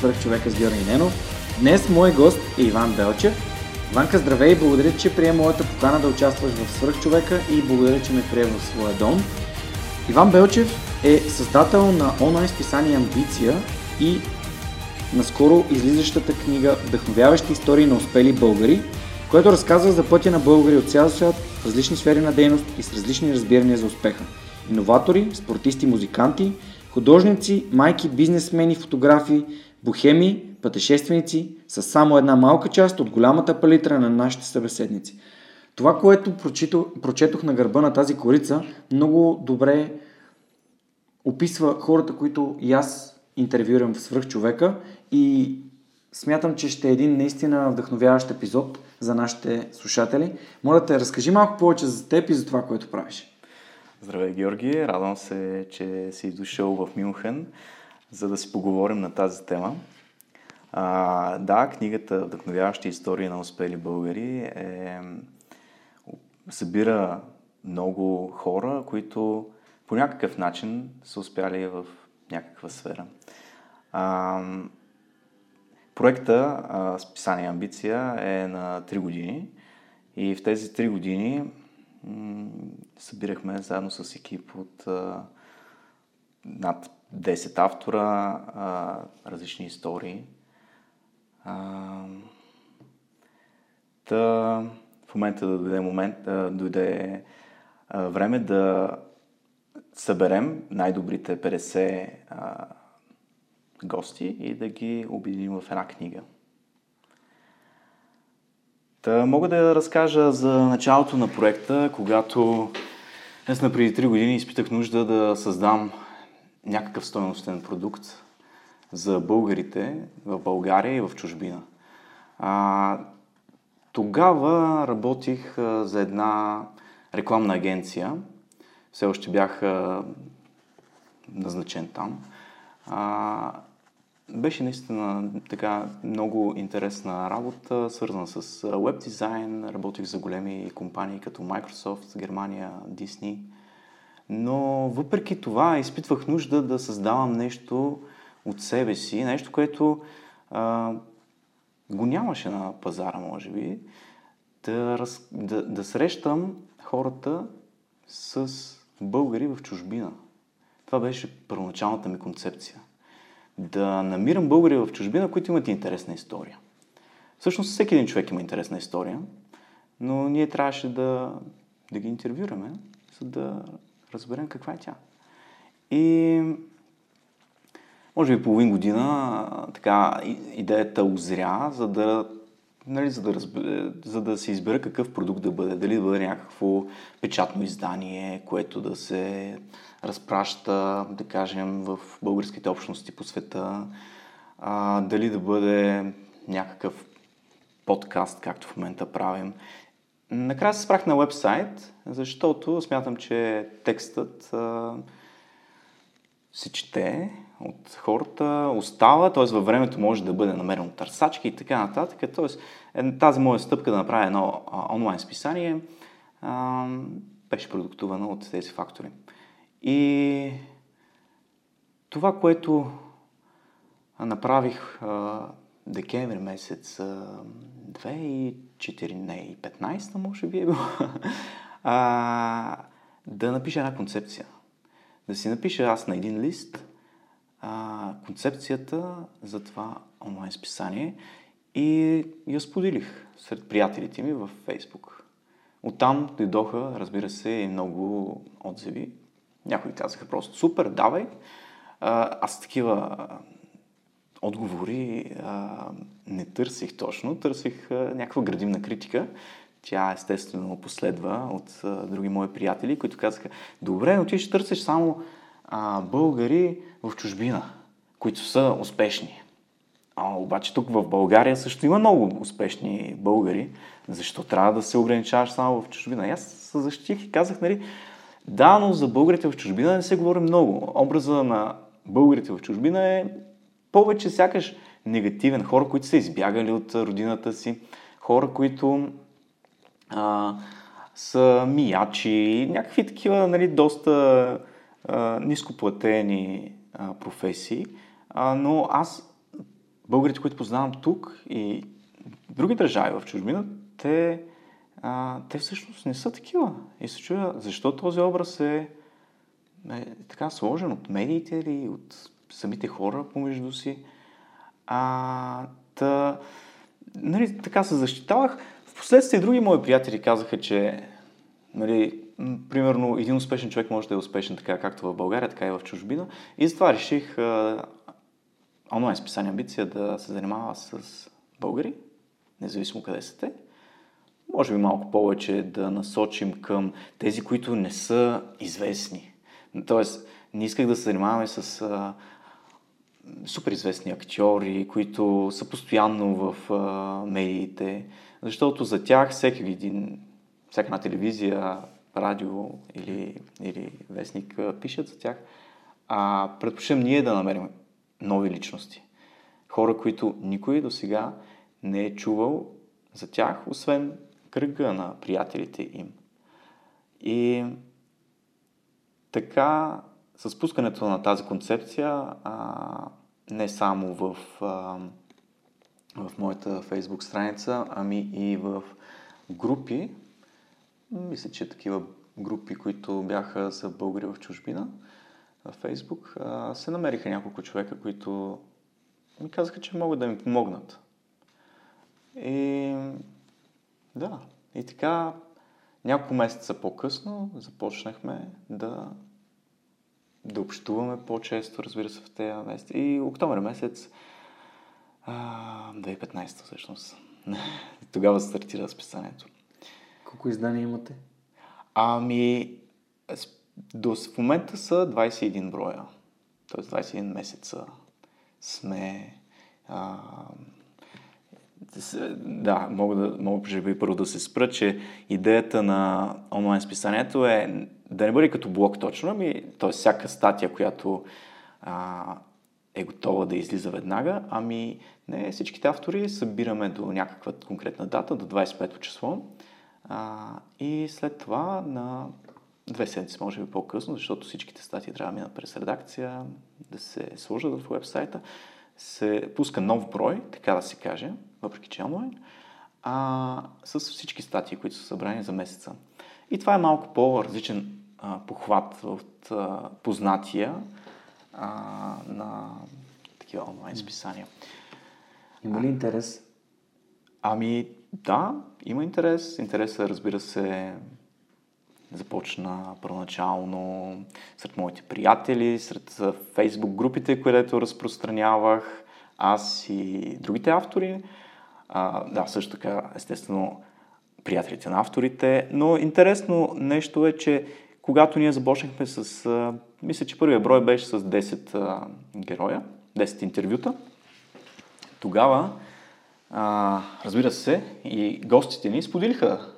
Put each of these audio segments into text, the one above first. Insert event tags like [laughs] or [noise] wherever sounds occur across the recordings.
Свърх човека с Георги Ненов. Днес мой гост е Иван Белчев. Иванка, здравей, благодаря, че приема моята покана да участваш в свърх човека и благодаря, че ме прие в своя дом. Иван Белчев е създател на онлайн списание Амбиция и наскоро излизащата книга Вдъхновяващи истории на успели българи, което разказва за пътя на българи от цял свят в различни сфери на дейност и с различни разбирания за успеха. Иноватори, спортисти, музиканти – Художници, майки, бизнесмени, фотографи, бухеми, пътешественици са само една малка част от голямата палитра на нашите събеседници. Това, което прочето, прочетох на гърба на тази корица, много добре описва хората, които и аз интервюирам в свръхчовека и смятам, че ще е един наистина вдъхновяващ епизод за нашите слушатели. Моля те, разкажи малко повече за теб и за това, което правиш. Здравей, Георги! Радвам се, че си дошъл в Мюнхен, за да си поговорим на тази тема. А, да, книгата Вдъхновяващи истории на успели българи е, събира много хора, които по някакъв начин са успяли в някаква сфера. А, проекта а, Списание Амбиция е на 3 години и в тези 3 години събирахме заедно с екип от а, над 10 автора, а, различни истории. А, та, в момента да дойде, момент, да дойде а, време да съберем най-добрите 50 а, гости и да ги обединим в една книга. Та мога да разкажа за началото на проекта, когато днес на преди 3 години изпитах нужда да създам някакъв стоеностен продукт за българите в България и в чужбина. А, тогава работих за една рекламна агенция. Все още бях назначен там. А, беше наистина така много интересна работа, свързана с веб дизайн. Работих за големи компании като Microsoft, Германия, Disney. Но въпреки това изпитвах нужда да създавам нещо от себе си, нещо, което а, го нямаше на пазара, може би, да, раз, да, да срещам хората с българи в чужбина. Това беше първоначалната ми концепция да намирам българи в чужбина, които имат интересна история. Всъщност всеки един човек има интересна история, но ние трябваше да, да ги интервюраме, за да разберем каква е тя. И може би половин година така идеята озря, за да, нали, за, да разбере, за да се избере какъв продукт да бъде. Дали да бъде някакво печатно издание, което да се разпраща, да кажем, в българските общности по света, а, дали да бъде някакъв подкаст, както в момента правим. Накрая се спрах на вебсайт, защото смятам, че текстът а, се чете от хората, остава, т.е. във времето може да бъде намерен от търсачки и така нататък. Т.е. Тази моя стъпка да направя едно онлайн списание а, беше продуктувана от тези фактори. И това, което направих а, декември месец 2014, може би е било, [laughs] а, да напиша една концепция. да си напиша аз на един лист а, концепцията за това онлайн списание и я споделих сред приятелите ми във Фейсбук. Оттам дойдоха, разбира се, и много отзиви. Някои казаха просто супер, давай. Аз такива отговори а, не търсих точно, търсих а, някаква градивна критика. Тя естествено последва от а, други мои приятели, които казаха, добре, но ти ще търсиш само а, българи в чужбина, които са успешни. А, обаче тук в България също има много успешни българи. Защо трябва да се ограничаваш само в чужбина? И аз се защитих и казах, нали, да, но за българите в чужбина не се говори много. Образа на българите в чужбина е повече сякаш негативен. Хора, които са избягали от родината си, хора, които а, са миячи, някакви такива нали, доста а, нископлатени а, професии. А, но аз, българите, които познавам тук и други държави в чужбина, те, а, те всъщност не са такива. И се чуя, защо този образ е, е така сложен от медиите или от самите хора помежду си. А, та, нали, така се защитавах. Впоследствие други мои приятели казаха, че нали, примерно един успешен човек може да е успешен така както в България, така и в чужбина. И затова реших а, онлайн списание Амбиция да се занимава с българи, независимо къде сте те. Може би малко повече да насочим към тези, които не са известни. Тоест, не исках да се занимаваме с а, супер известни актьори, които са постоянно в а, медиите, защото за тях всеки един, всяка една телевизия, радио или, или вестник пишат за тях. А предпочитам ние да намерим нови личности. Хора, които никой до сега не е чувал за тях, освен кръга на приятелите им. И така, с пускането на тази концепция, а, не само в, а, в моята фейсбук страница, ами и в групи. Мисля, че такива групи, които бяха за българи в чужбина в Фейсбук, се намериха няколко човека, които ми казаха, че могат да ми помогнат. И да, и така няколко месеца по-късно започнахме да да общуваме по-често, разбира се, в тези месеци. И октомври месец, а, 2015 всъщност, [laughs] тогава стартира списанието. Колко издания имате? Ами, до в момента са 21 броя. Тоест 21 месеца сме а, да, мога да, мога би първо да се спра, че идеята на онлайн списанието е да не бъде като блок точно, ами, т.е. всяка статия, която а, е готова да излиза веднага, ами не всичките автори събираме до някаква конкретна дата, до 25 число а, и след това на две седмици, може би по-късно, защото всичките статии трябва да минат през редакция, да се сложат в вебсайта, се пуска нов брой, така да се каже, въпреки че е онлайн, а, с всички статии, които са събрани за месеца. И това е малко по-различен а, похват от а, познатия а, на такива онлайн списания. Има ли интерес? Ами да, има интерес. Интересът, разбира се, започна първоначално сред моите приятели, сред фейсбук групите, където разпространявах аз и другите автори. А, да, също така, естествено, приятелите на авторите. Но интересно нещо е, че когато ние започнахме с... А, мисля, че първия брой беше с 10 а, героя, 10 интервюта. Тогава, а, разбира се, и гостите ни споделиха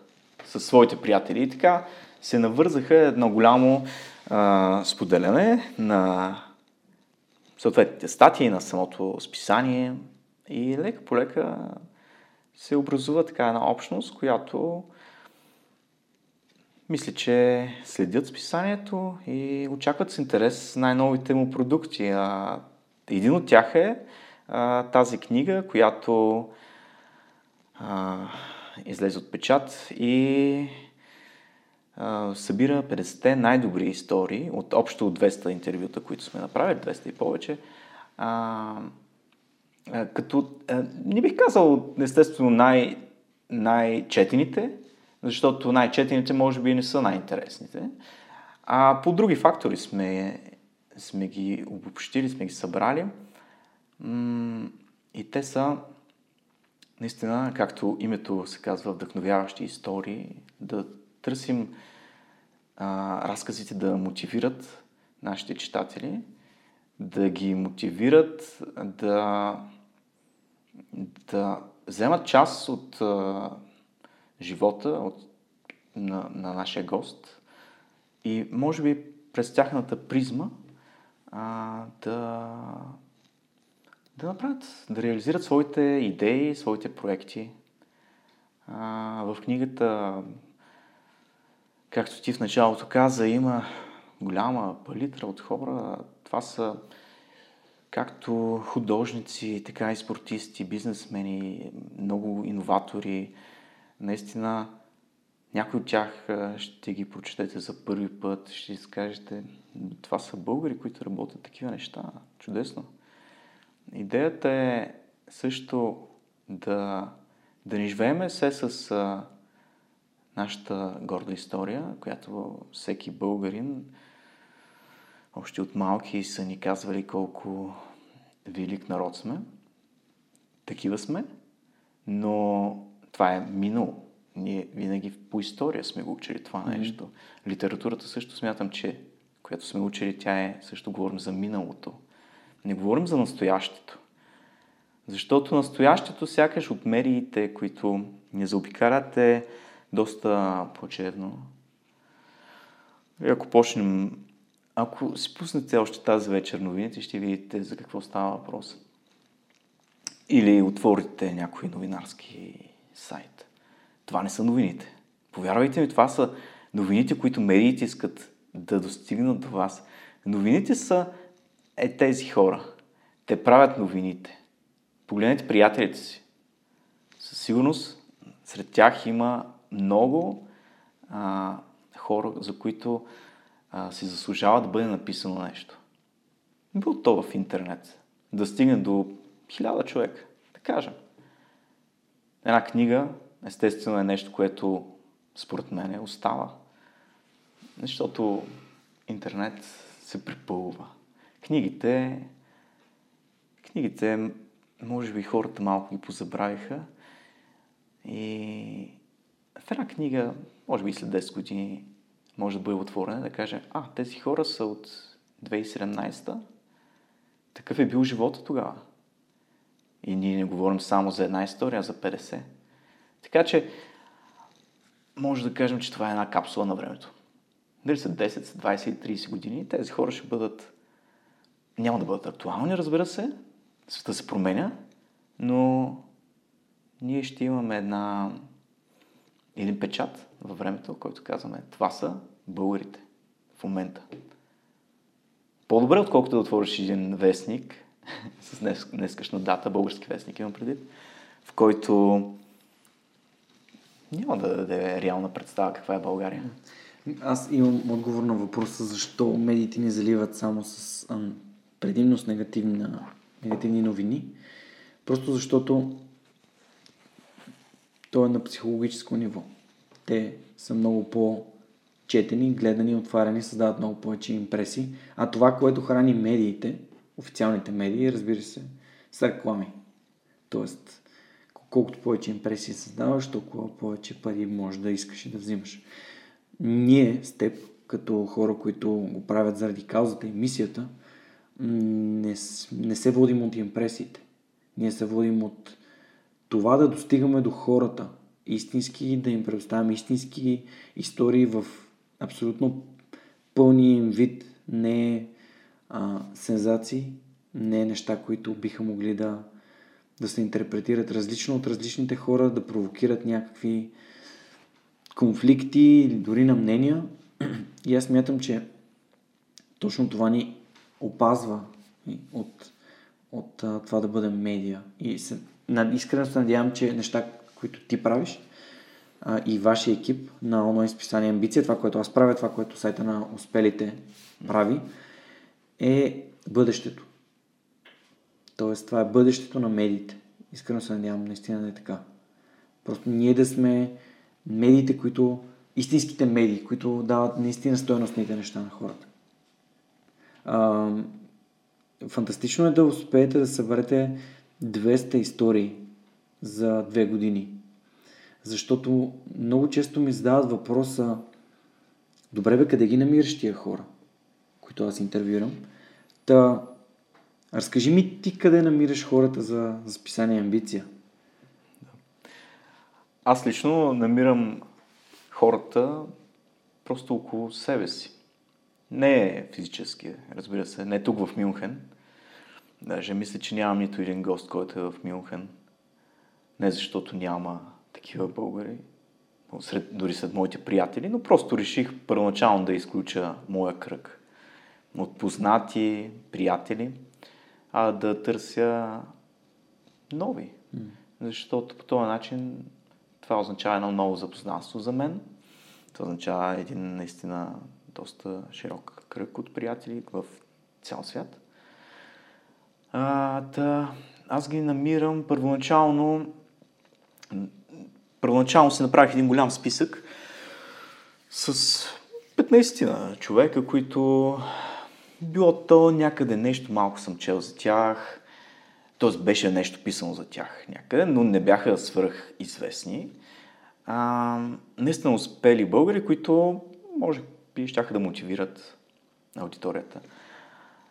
със своите приятели и така се навързаха едно голямо а, споделяне на съответните статии на самото списание и лека по лека се образува така една общност, която мисля, че следят списанието и очакват с интерес най-новите му продукти. А, един от тях е тази книга, която излезе от печат и събира 50-те най-добри истории от общо 200 интервюта, които сме направили, 200 и повече. Като не бих казал естествено най- най-четените, защото най-четените може би не са най-интересните. А по други фактори сме, сме ги обобщили, сме ги събрали. И те са наистина, както името се казва, вдъхновяващи истории, да търсим а, разказите да мотивират нашите читатели, да ги мотивират да, да вземат част от а, живота от, на, на нашия гост и може би през тяхната призма а, да, да направят, да реализират своите идеи, своите проекти. А, в книгата, както ти в началото каза, има голяма палитра от хора. Това са както художници, така и спортисти, бизнесмени, много иноватори. Наистина, някои от тях ще ги прочетете за първи път, ще си кажете, това са българи, които работят такива неща. Чудесно. Идеята е също да, да ни живееме се с а, нашата горда история, която всеки българин още от малки са ни казвали колко велик народ сме. Такива сме, но това е минало. Ние винаги по история сме го учили това нещо. Mm-hmm. Литературата също смятам, че която сме учили, тя е също говорим за миналото. Не говорим за настоящето. Защото настоящето сякаш от медиите, които ни заобикарат е доста плачевно. И ако почнем, ако си пуснете още тази вечер новините, ще видите за какво става въпрос. Или отворите някой новинарски сайт. Това не са новините. Повярвайте ми, това са новините, които медиите искат да достигнат до вас. Новините са е тези хора. Те правят новините. Погледнете приятелите си. Със сигурност сред тях има много а, хора, за които а, си заслужава да бъде написано нещо. Било то в интернет. Да стигне до хиляда човека, да кажем. Една книга, естествено, е нещо, което според мен остава. Защото интернет се припълва. Книгите, книгите, може би хората малко ги позабравиха. И в една книга, може би след 10 години, може да бъде отворена да каже, а, тези хора са от 2017 такъв е бил живота тогава. И ние не говорим само за една история, а за 50. Така че, може да кажем, че това е една капсула на времето. Дали са 10, 20 30 години, тези хора ще бъдат... Няма да бъдат актуални, разбира се. Света се променя, но ние ще имаме една... един печат във времето, който казваме, това са българите в момента. По-добре, отколкото да отвориш един вестник [laughs] с днес, днескашна дата, български вестник имам предвид, в който няма да даде реална представа каква е България. Аз имам отговор на въпроса защо медиите ни заливат само с а, предимно с негативни, негативни новини. Просто защото то е на психологическо ниво. Те са много по-четени, гледани, отваряни, създават много повече импресии. А това, което храни медиите, официалните медии, разбира се, са реклами. Тоест, колкото повече импресии създаваш, толкова повече пари можеш да искаш и да взимаш ние с теб, като хора, които го правят заради каузата и мисията, не, не се водим от импресиите. Ние се водим от това да достигаме до хората, истински, да им предоставяме истински истории в абсолютно пълни им вид, не а, сензации, не неща, които биха могли да, да се интерпретират различно от различните хора, да провокират някакви конфликти или дори на мнения. [clears throat] И аз смятам, че точно това ни опазва от, от това да бъдем медия. И се, искрено се надявам, че неща, които ти правиш, и вашия екип на онлайн списание Амбиция, това, което аз правя, това, което сайта на успелите прави, е бъдещето. Тоест, това е бъдещето на медиите. Искрено се надявам наистина да е така. Просто ние да сме медиите, които, истинските медии, които дават наистина стоеностните неща на хората. А, фантастично е да успеете да съберете 200 истории за две години. Защото много често ми задават въпроса Добре бе, къде ги намираш тия хора, които аз интервюирам? Та, разкажи ми ти къде намираш хората за, за Амбиция. Аз лично намирам хората просто около себе си. Не физически, разбира се, не тук в Мюнхен. Даже мисля, че нямам нито един гост, който е в Мюнхен. Не защото няма такива българи, сред, дори след моите приятели, но просто реших първоначално да изключа моя кръг от познати, приятели, а да търся нови. Mm. Защото по този начин това означава едно ново запознанство за мен. Това означава един наистина доста широк кръг от приятели в цял свят. А, да, аз ги намирам първоначално. Първоначално си направих един голям списък с 15 човека, които било то някъде нещо малко съм чел за тях, т.е. беше нещо писано за тях някъде, но не бяха свръх известни. А, наистина успели българи, които може би ще да мотивират аудиторията.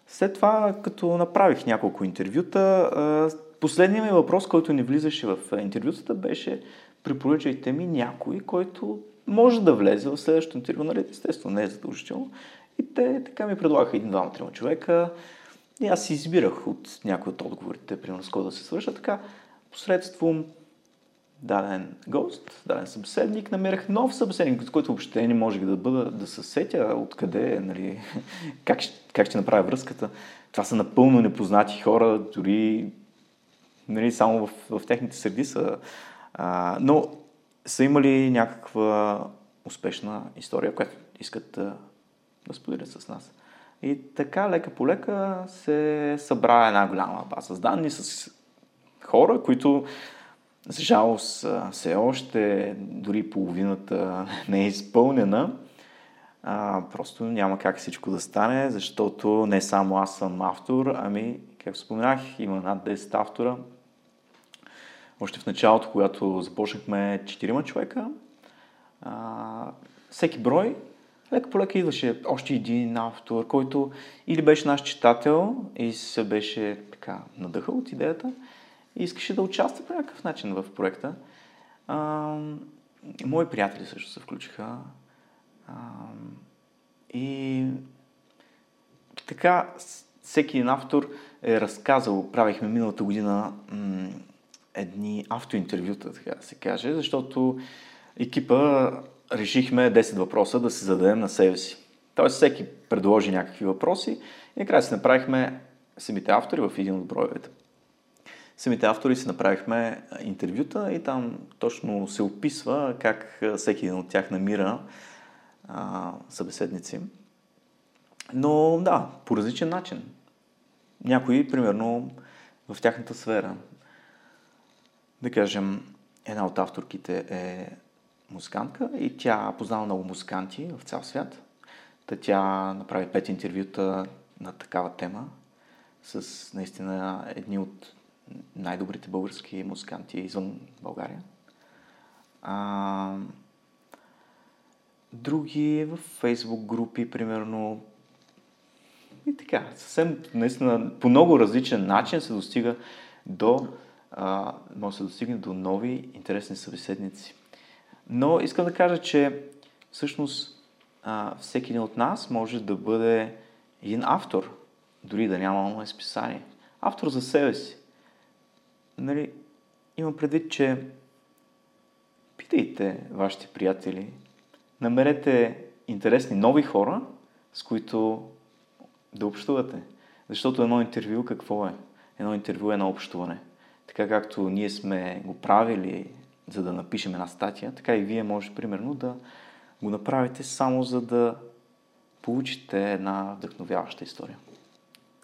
След това, като направих няколко интервюта, последният ми въпрос, който не влизаше в интервютата, беше препоръчайте ми някой, който може да влезе в следващото интервю, нали? Естествено, не е задължително. И те така ми предлагаха един, двама, трима човека. И аз си избирах от някои от отговорите, примерно с кой да се свърша. Така, посредством даден гост, даден събеседник, намерях нов събеседник, с който въобще не можех да бъда, да се сетя откъде, нали, [laughs] как, как ще направя връзката. Това са напълно непознати хора, дори нали, само в, в техните среди са. А, но са имали някаква успешна история, която искат да, да споделят с нас. И така, лека по лека се събра една голяма база с данни с хора, които за жалост, все още дори половината не е изпълнена. А, просто няма как всичко да стане, защото не само аз съм автор, ами, както споменах, има над 10 автора. Още в началото, когато започнахме 4 човека, а, всеки брой лека по лека идваше още един автор, който или беше наш читател и се беше така надъхал от идеята, и искаше да участва по някакъв начин в проекта. А, мои приятели също се включиха. А, и така, всеки един автор е разказал, правихме миналата година м- едни автоинтервюта, така да се каже, защото екипа решихме 10 въпроса да се зададем на себе си. Тоест всеки предложи някакви въпроси и накрая си направихме самите автори в един от броевете самите автори си направихме интервюта и там точно се описва как всеки един от тях намира а, събеседници. Но да, по различен начин. Някои, примерно, в тяхната сфера. Да кажем, една от авторките е музикантка и тя познава много музиканти в цял свят. Та тя направи пет интервюта на такава тема с наистина едни от най-добрите български музиканти извън България. А, други в фейсбук групи, примерно. И така, съвсем, наистина, по много различен начин се достига до, а, може да се достигне до нови интересни събеседници. Но искам да кажа, че всъщност а, всеки един от нас може да бъде един автор, дори да няма онлайн списание. Автор за себе си нали, имам предвид, че питайте вашите приятели, намерете интересни нови хора, с които да общувате. Защото едно интервю какво е? Едно интервю е едно общуване. Така както ние сме го правили за да напишем една статия, така и вие може, примерно, да го направите само за да получите една вдъхновяваща история.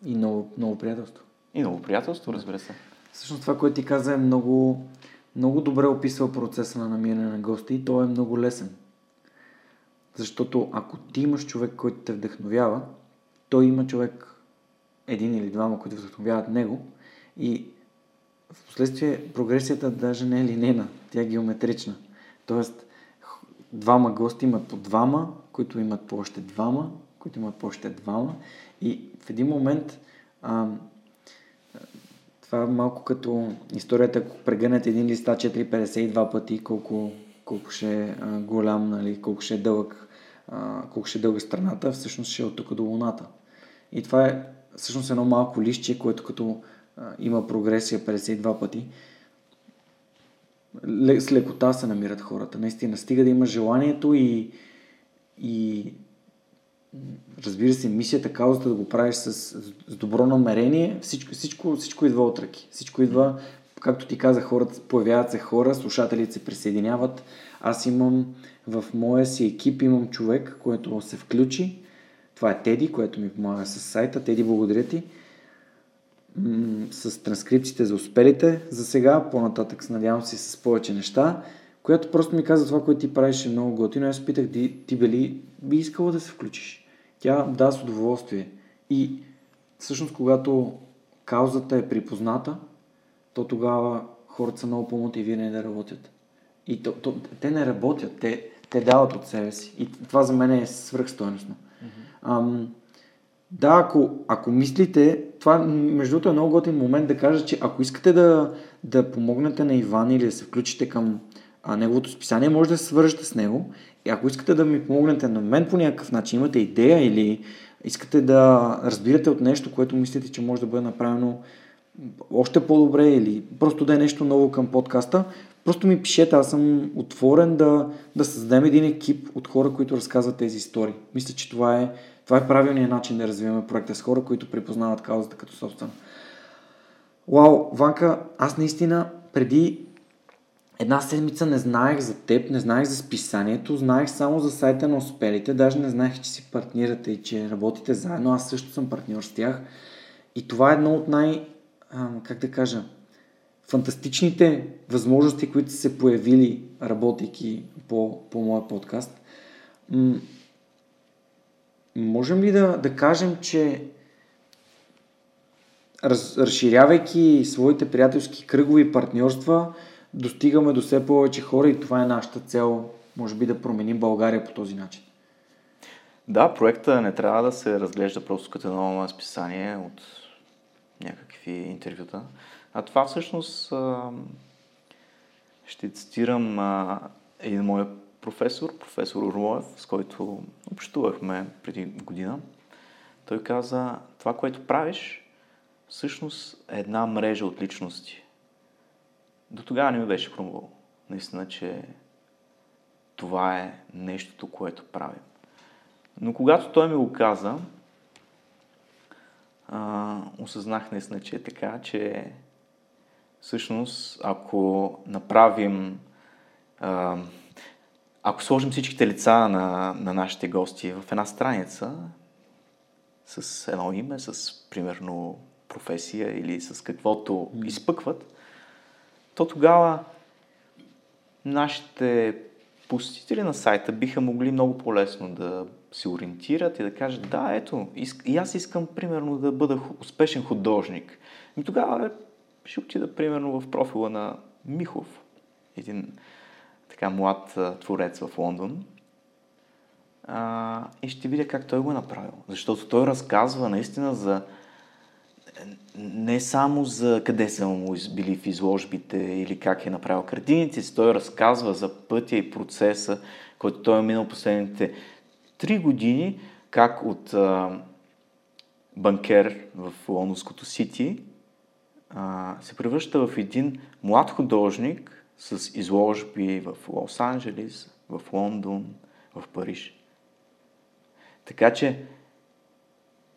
И много, много приятелство. И много приятелство, разбира се. Всъщност това, което ти каза е много, много добре описва процеса на намиране на гости и то е много лесен. Защото ако ти имаш човек, който те вдъхновява, той има човек, един или двама, които вдъхновяват него и в последствие прогресията даже не е линейна, тя е геометрична. Тоест, двама гости имат по двама, които имат по още двама, които имат по още двама и в един момент а, това е малко като историята, ако прегънете един листа 4,52 пъти, колко, колко ще е голям, нали, колко ще е дълъг, а, колко ще е дълга страната, всъщност ще е от тук до луната. И това е всъщност едно малко лище, което като има прогресия 52 пъти, с лекота се намират хората. Наистина, стига да има желанието и, и разбира се, мисията, каузата да го правиш с, с добро намерение, всичко, всичко, всичко идва от ръки. Всичко идва, както ти каза, хората, появяват се хора, слушателите се присъединяват. Аз имам в моя си екип имам човек, който се включи. Това е Теди, което ми помага с сайта. Теди, благодаря ти. С транскрипциите за успелите за сега, по-нататък надявам се с повече неща, която просто ми каза това, което ти правиш е много готино. Аз питах, ти, ти били би искала да се включиш. Тя да с удоволствие. И всъщност, когато каузата е припозната, то тогава хората са много по-мотивирани да работят. И то, то, те не работят, те, те дават от себе си. И това за мен е свръхстойностно. Mm-hmm. Ам, да, ако, ако мислите, това между другото е много готин момент да кажа, че ако искате да, да помогнете на Иван или да се включите към а, неговото списание, може да се свържете с него. И ако искате да ми помогнете на мен по някакъв начин, имате идея или искате да разбирате от нещо, което мислите, че може да бъде направено още по-добре или просто да е нещо ново към подкаста, просто ми пишете, аз съм отворен да, да създадем един екип от хора, които разказват тези истории. Мисля, че това е, това е правилният начин да развиваме проекта с хора, които припознават каузата като собствена. Вау, Ванка, аз наистина преди една седмица не знаех за теб, не знаех за списанието, знаех само за сайта на успелите, даже не знаех, че си партнирате и че работите заедно, аз също съм партньор с тях. И това е едно от най, как да кажа, фантастичните възможности, които са се появили, работейки по, по моя подкаст. Можем ли да, да кажем, че раз, разширявайки своите приятелски кръгови партньорства, достигаме до все повече хора и това е нашата цел, може би да променим България по този начин. Да, проекта не трябва да се разглежда просто като едно списание от някакви интервюта, а това всъщност ще цитирам един мой професор, професор Орлоев, с който общувахме преди година. Той каза, това, което правиш, всъщност е една мрежа от личности. До тогава не ми беше хрумвало. Наистина, че това е нещото, което правим. Но когато той ми го каза, а, осъзнах наистина, че е така, че всъщност, ако направим, а, ако сложим всичките лица на, на нашите гости в една страница, с едно име, с примерно професия или с каквото mm. изпъкват, то тогава нашите посетители на сайта биха могли много по-лесно да се ориентират и да кажат, да, ето, и аз искам примерно да бъда успешен художник. И тогава ще отида примерно в профила на Михов, един така млад творец в Лондон, а, и ще видя как той го е направил. Защото той разказва наистина за не само за къде са му били в изложбите или как е направил картините той разказва за пътя и процеса, който той е минал последните три години, как от а, банкер в лондонското Сити а, се превръща в един млад художник с изложби в Лос-Анджелес, в Лондон, в Париж. Така че,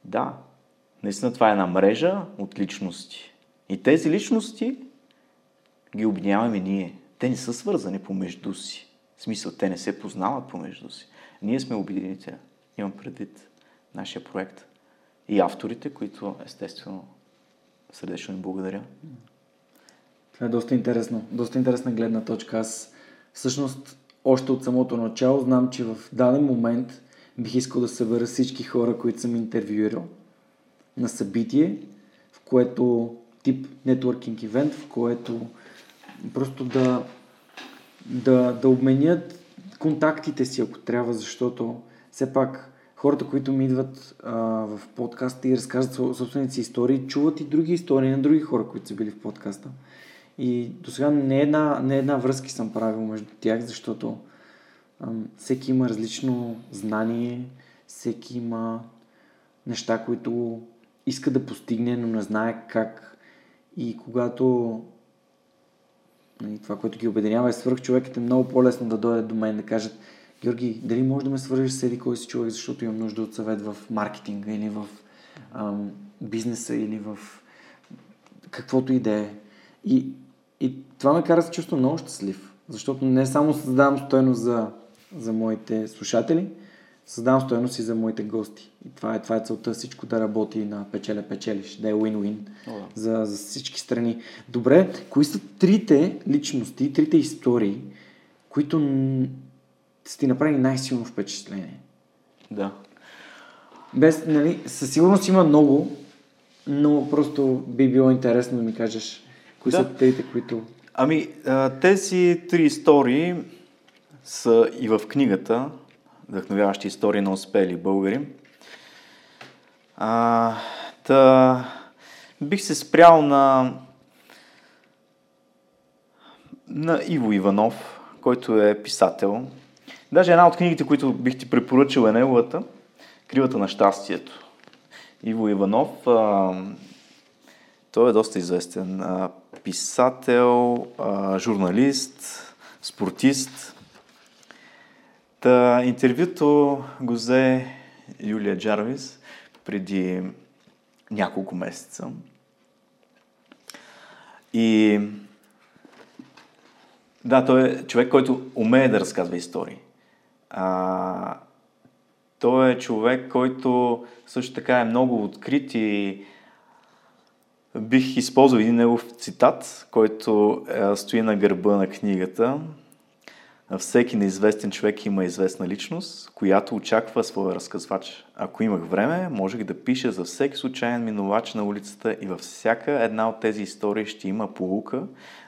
да, Наистина това е една мрежа от личности. И тези личности ги обединяваме ние. те не са свързани помежду си. В смисъл, те не се познават помежду си. Ние сме обединители. Имам предвид нашия проект. И авторите, които естествено сърдечно им благодаря. Това е доста интересно. Доста интересна гледна точка. Аз всъщност още от самото начало знам, че в даден момент бих искал да събера всички хора, които съм интервюирал на събитие, в което тип нетворкинг ивент, в което просто да, да, да обменят контактите си, ако трябва, защото все пак хората, които ми идват а, в подкаста и разказват собствените си истории, чуват и други истории на други хора, които са били в подкаста. И до сега не една, не една връзки съм правил между тях, защото ам, всеки има различно знание, всеки има неща, които иска да постигне, но не знае как. И когато нали, това, което ги обединява е свърх човекът е много по-лесно да дойдат до мен да кажат Георги, дали може да ме свържеш с еди кой си човек, защото имам нужда от съвет в маркетинга или в ам, бизнеса или в каквото и да е. И, и това ме кара да се чувствам много щастлив, защото не само създавам стойност за, за моите слушатели, създавам стоеност и за моите гости. И това е, това е целта всичко да работи на печеля-печелиш, да е win-win О, да. за, за всички страни. Добре, кои са трите личности, трите истории, които н- са ти направили най-силно впечатление? Да. Без, нали, със сигурност има много, но просто би било интересно да ми кажеш кои Да. са трите, които... Ами, тези три истории са и в книгата Вдъхновяващи истории на успели българи. А, та, бих се спрял на, на Иво Иванов, който е писател. Даже една от книгите, които бих ти препоръчал е неговата Кривата на щастието. Иво Иванов, а, той е доста известен а, писател, журналист, спортист. Та, интервюто го взе Юлия Джарвис преди няколко месеца. И да, той е човек, който умее да разказва истории. А, той е човек, който също така е много открит и бих използвал един негов цитат, който е, стои на гърба на книгата. Всеки неизвестен човек има известна личност, която очаква своя разказвач. Ако имах време, можех да пиша за всеки случайен минувач на улицата и във всяка една от тези истории ще има полука,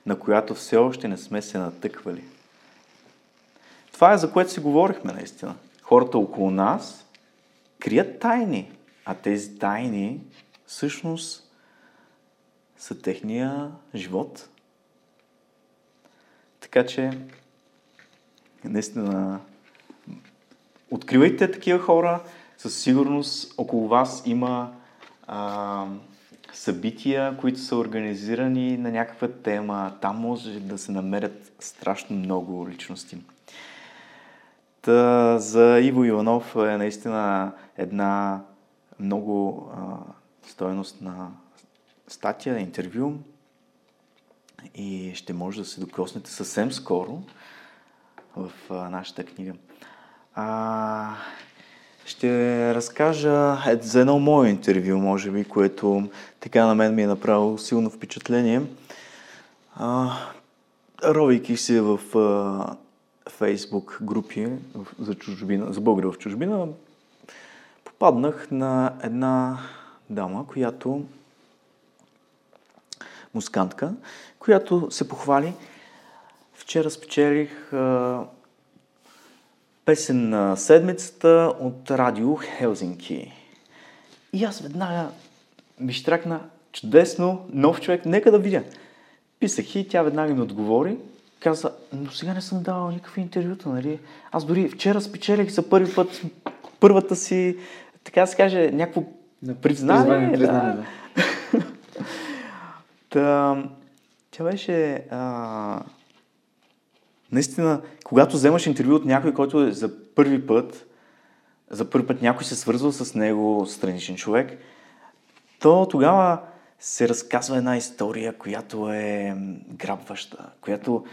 на която все още не сме се натъквали. Това е за което си говорихме наистина. Хората около нас крият тайни, а тези тайни всъщност са техния живот. Така че, наистина, откривайте такива хора. Със сигурност около вас има а, събития, които са организирани на някаква тема. Там може да се намерят страшно много личности. Та, за Иво Иванов е наистина една много а, стойностна статия, интервю и ще може да се докоснете съвсем скоро в нашата книга. А, ще разкажа за едно мое интервю, може би, което така на мен ми е направило силно впечатление. А, ровейки се в а, фейсбук групи за, чужбина, за българи в чужбина, попаднах на една дама, която музикантка, която се похвали. Вчера спечелих а, песен на седмицата от радио Хелзинки. И аз веднага ми штракна чудесно, нов човек, нека да видя. Писах и тя веднага ми отговори. Каза, но сега не съм давал никакви интервюта, нали? Аз дори вчера спечелих за първи път първата си, така да се каже, някакво признание. Признание, признание, да. Та, тя беше... А, наистина, когато вземаш интервю от някой, който е за първи път, за първи път някой се свързва с него, страничен човек, то тогава се разказва една история, която е грабваща, която,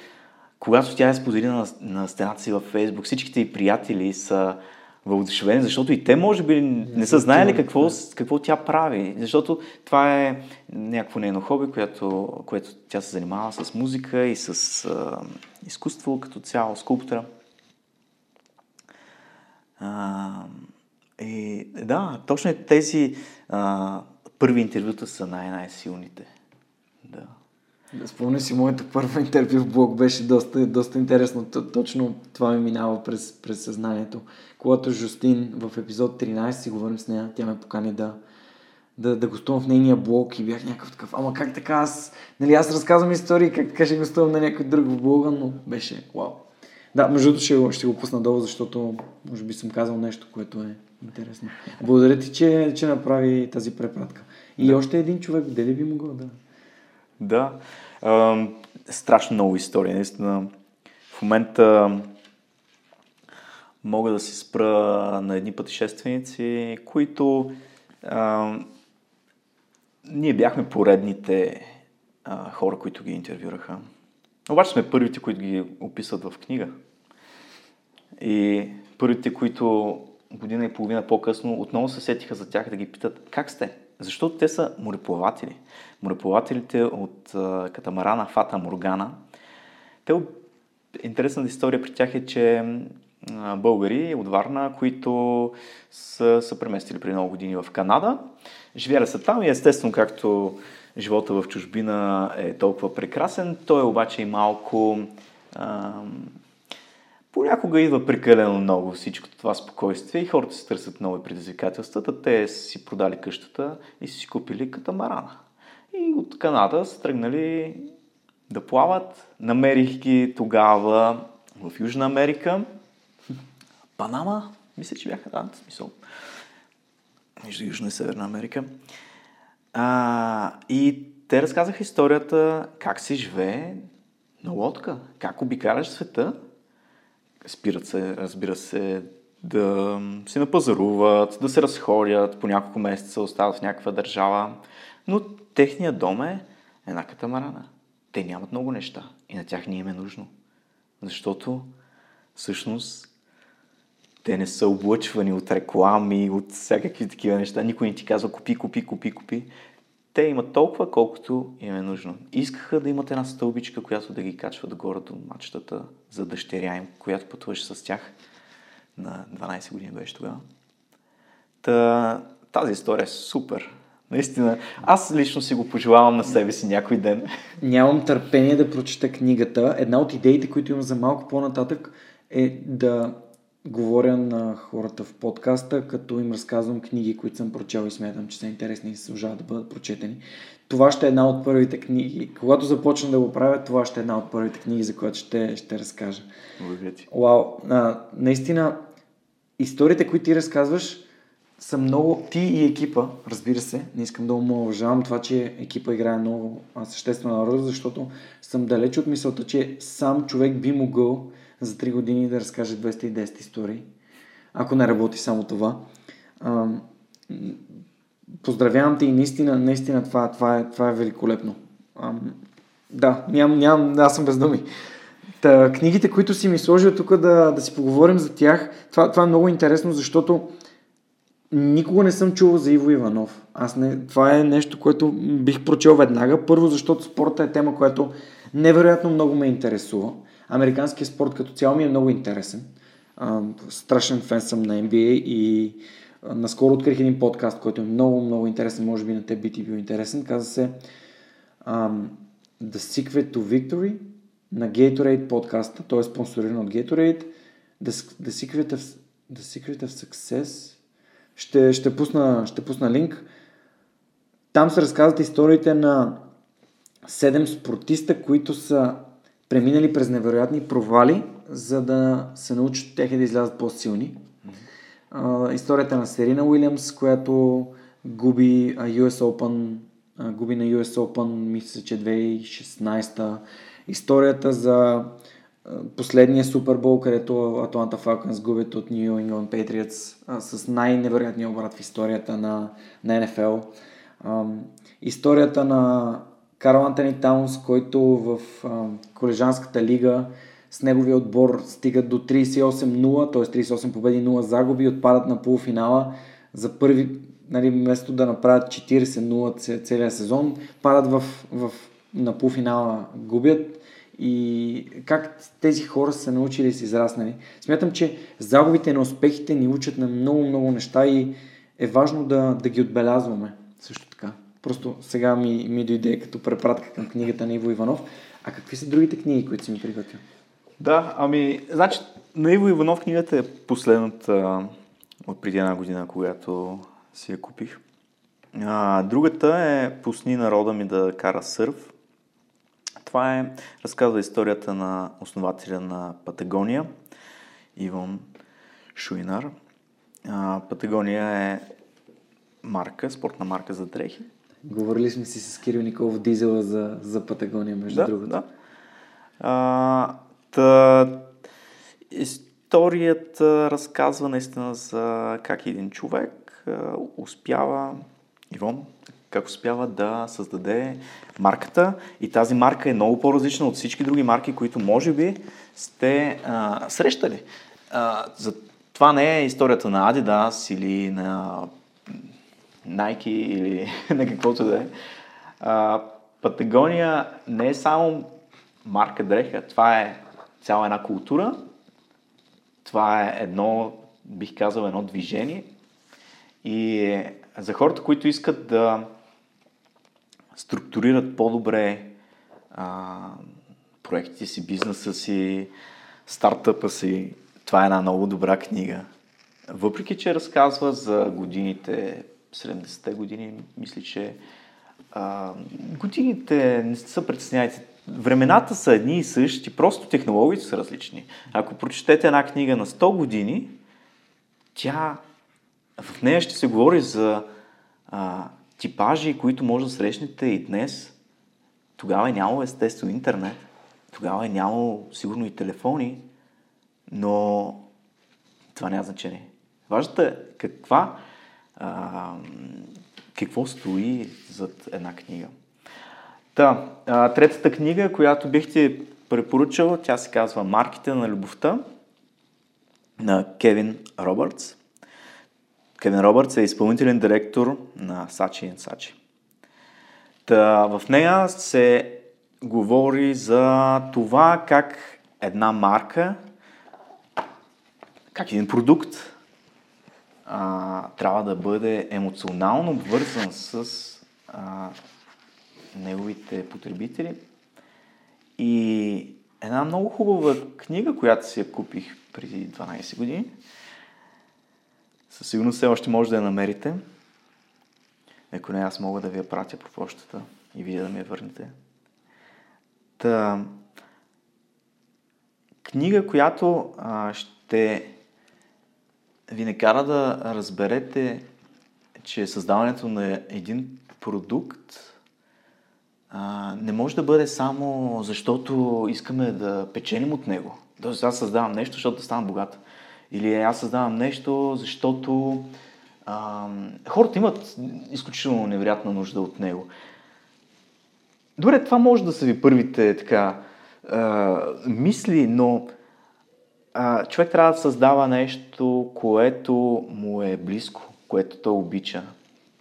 когато тя е сподели на, на стената си във Фейсбук, всичките й приятели са въодушевени, защото и те може би не са знаели какво, какво тя прави. Защото това е някакво нейно хоби, което, което тя се занимава с музика и с а, изкуство като цяло, скулптура. А, и да, точно тези а, първи интервюта са най-най-силните. Да. Да, спомня си, моето първо интервю в блог беше доста, доста интересно. Точно това ми минава през, през съзнанието. Когато Жустин в епизод 13 си говорим с нея, тя ме покани да, да, да гостувам в нейния блог и бях някакъв такъв, ама как така аз, нали аз разказвам истории, как така ще гостувам на някой друг в блога, но беше вау. Да, между другото ще, ще го пусна долу, защото може би съм казал нещо, което е интересно. Благодаря ти, че, че направи тази препратка. И да. още един човек, дали би могъл да... Да, а, страшно много история. Наистина, в момента мога да си спра на едни пътешественици, които а, ние бяхме поредните а, хора, които ги интервюраха. Обаче сме първите, които ги описват в книга. И първите, които година и половина по-късно отново се сетиха за тях да ги питат как сте? Защото те са мореплаватели. Мореплавателите от а, катамарана Фата Моргана. Те, интересната история при тях е, че българи от Варна, които са, са преместили преди много години в Канада, живяли са там и естествено, както живота в чужбина е толкова прекрасен, той е обаче и малко а, Понякога идва прекалено много всичко това спокойствие и хората си търсят нови предизвикателства. Те си продали къщата и си купили катамарана. И от Канада са тръгнали да плават. Намерих ги тогава в Южна Америка. Панама, мисля, че бяха, да, смисъл. Между Южна и Северна Америка. А, и те разказаха историята как се живее на лодка, как обикаляш света спират се, разбира се, да се напазаруват, да се разходят, по няколко месеца остават в някаква държава. Но техният дом е една катамарана. Те нямат много неща и на тях не им е нужно. Защото всъщност те не са облъчвани от реклами, от всякакви такива неща. Никой не ти казва купи, купи, купи, купи те имат толкова, колкото им е нужно. Искаха да имат една стълбичка, която да ги качва горе до мачтата за дъщеря им, която пътуваше с тях. На 12 години беше тогава. Та, тази история е супер. Наистина, аз лично си го пожелавам на себе си някой ден. Нямам търпение да прочета книгата. Една от идеите, които имам за малко по-нататък е да говоря на хората в подкаста, като им разказвам книги, които съм прочел и смятам, че са интересни и служават да бъдат прочетени. Това ще е една от първите книги. Когато започна да го правя, това ще е една от първите книги, за която ще, ще разкажа. Благодаря ти. Вау, а, наистина, историите, които ти разказваш, са много... Ти и екипа, разбира се, не искам да уважавам това, че екипа играе много съществена роля, защото съм далеч от мисълта, че сам човек би могъл за 3 години да разкаже 210 истории, ако не работи само това. А, поздравявам те и наистина, наистина това, това, е, това е великолепно. А, да, ням, ням, аз съм без думи. Та, книгите, които си ми сложил тук да, да си поговорим за тях, това, това е много интересно, защото никога не съм чувал за Иво Иванов. Аз не, това е нещо, което бих прочел веднага. Първо, защото спорта е тема, която невероятно много ме интересува. Американския спорт като цяло ми е много интересен. Страшен фен съм на NBA и наскоро открих един подкаст, който е много, много интересен. Може би на те би ти бил интересен. Каза се а, The Secret to Victory на Gatorade подкаста. Той е спонсориран от Gatorade. The, the, Secret, of, the Secret of Success. Ще, ще, пусна, ще пусна линк. Там се разказват историите на 7 спортиста, които са преминали през невероятни провали, за да се научат техни да излязат по-силни. Историята на Серина Уилямс, която губи US Open, губи на US Open, мисля, че 2016 Историята за последния Супербол, където Атланта Falcons губят от New England Patriots с най-невероятния обрат в историята на, на NFL. историята на Карл Антони Таунс, който в а, колежанската лига с неговия отбор стигат до 38-0, т.е. 38 победи 0 загуби, отпадат на полуфинала за първи, нали, вместо да направят 40-0 целия сезон, падат в, в, на полуфинала, губят и как тези хора са научили и са израснали. Смятам, че загубите на успехите ни учат на много-много неща и е важно да, да ги отбелязваме също така. Просто сега ми, ми дойде като препратка към книгата на Иво Иванов. А какви са другите книги, които си ми приготвил? Да, ами, значи, на Иво Иванов книгата е последната от преди една година, когато си я купих. А, другата е Пусни народа ми да кара сърф. Това е, разказва историята на основателя на Патагония, Иван Шуинар. А, Патагония е марка, спортна марка за дрехи. Говорили сме си с Кирил Николов Дизела за, за Патагония, между да, другото. Да. А, та, историята разказва наистина за как един човек а, успява, Ивон, как успява да създаде марката и тази марка е много по-различна от всички други марки, които може би сте а, срещали. А, за това не е историята на Adidas или на Nike или [laughs] на каквото да е. Патагония не е само марка дреха, това е цяла една култура, това е едно, бих казал, едно движение и за хората, които искат да структурират по-добре а, проектите си, бизнеса си, стартъпа си, това е една много добра книга. Въпреки, че разказва за годините 70-те години, мисля, че а, годините не са притеснявайте. Времената са едни и същи, просто технологиите са различни. Ако прочетете една книга на 100 години, тя в нея ще се говори за а, типажи, които може да срещнете и днес. Тогава е нямало естествено интернет, тогава е нямало сигурно и телефони, но това няма значение. Важното е каква а, какво стои зад една книга. Та, а, третата книга, която бих ти препоръчал, тя се казва Марките на любовта на Кевин Робъртс. Кевин Робъртс е изпълнителен директор на Сачи Сачи. Та, в нея се говори за това как една марка, как един продукт а, трябва да бъде емоционално обвързан с а, неговите потребители. И една много хубава книга, която си я купих преди 12 години, със сигурност все още може да я намерите. Ако не, аз мога да ви я пратя по почтата и вие да ми я върнете. Та, книга, която а, ще ви не кара да разберете, че създаването на един продукт а, не може да бъде само защото искаме да печеним от него. Тоест аз създавам нещо, защото да стана богат. Или аз създавам нещо, защото а, хората имат изключително невероятна нужда от него. Добре, това може да са ви първите така а, мисли, но човек трябва да създава нещо, което му е близко, което той обича.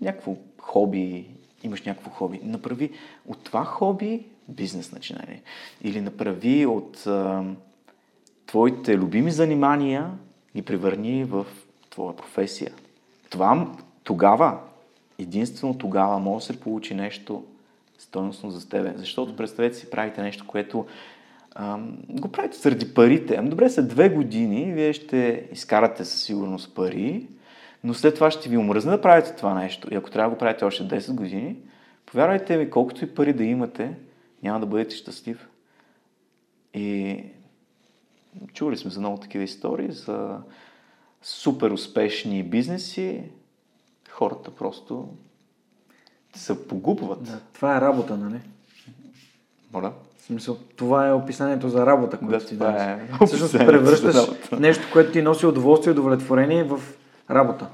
Някакво хоби, имаш някакво хоби. Направи от това хоби бизнес начинание. Или направи от а, твоите любими занимания и превърни в твоя професия. Това тогава, единствено тогава може да се получи нещо стойностно за тебе. Защото представете си, правите нещо, което го правите заради парите. Ами добре, след две години вие ще изкарате със сигурност пари, но след това ще ви омръзне да правите това нещо. И ако трябва да го правите още 10 години, повярвайте ми, колкото и пари да имате, няма да бъдете щастлив. И чували сме за много такива истории, за супер успешни бизнеси. Хората просто се погубват. Да, това е работа, нали? Моля? Смисъл, това е описанието за работа, което да, ти даваш. е Всъщност превръщаш нещо, което ти носи удоволствие и удовлетворение в работа.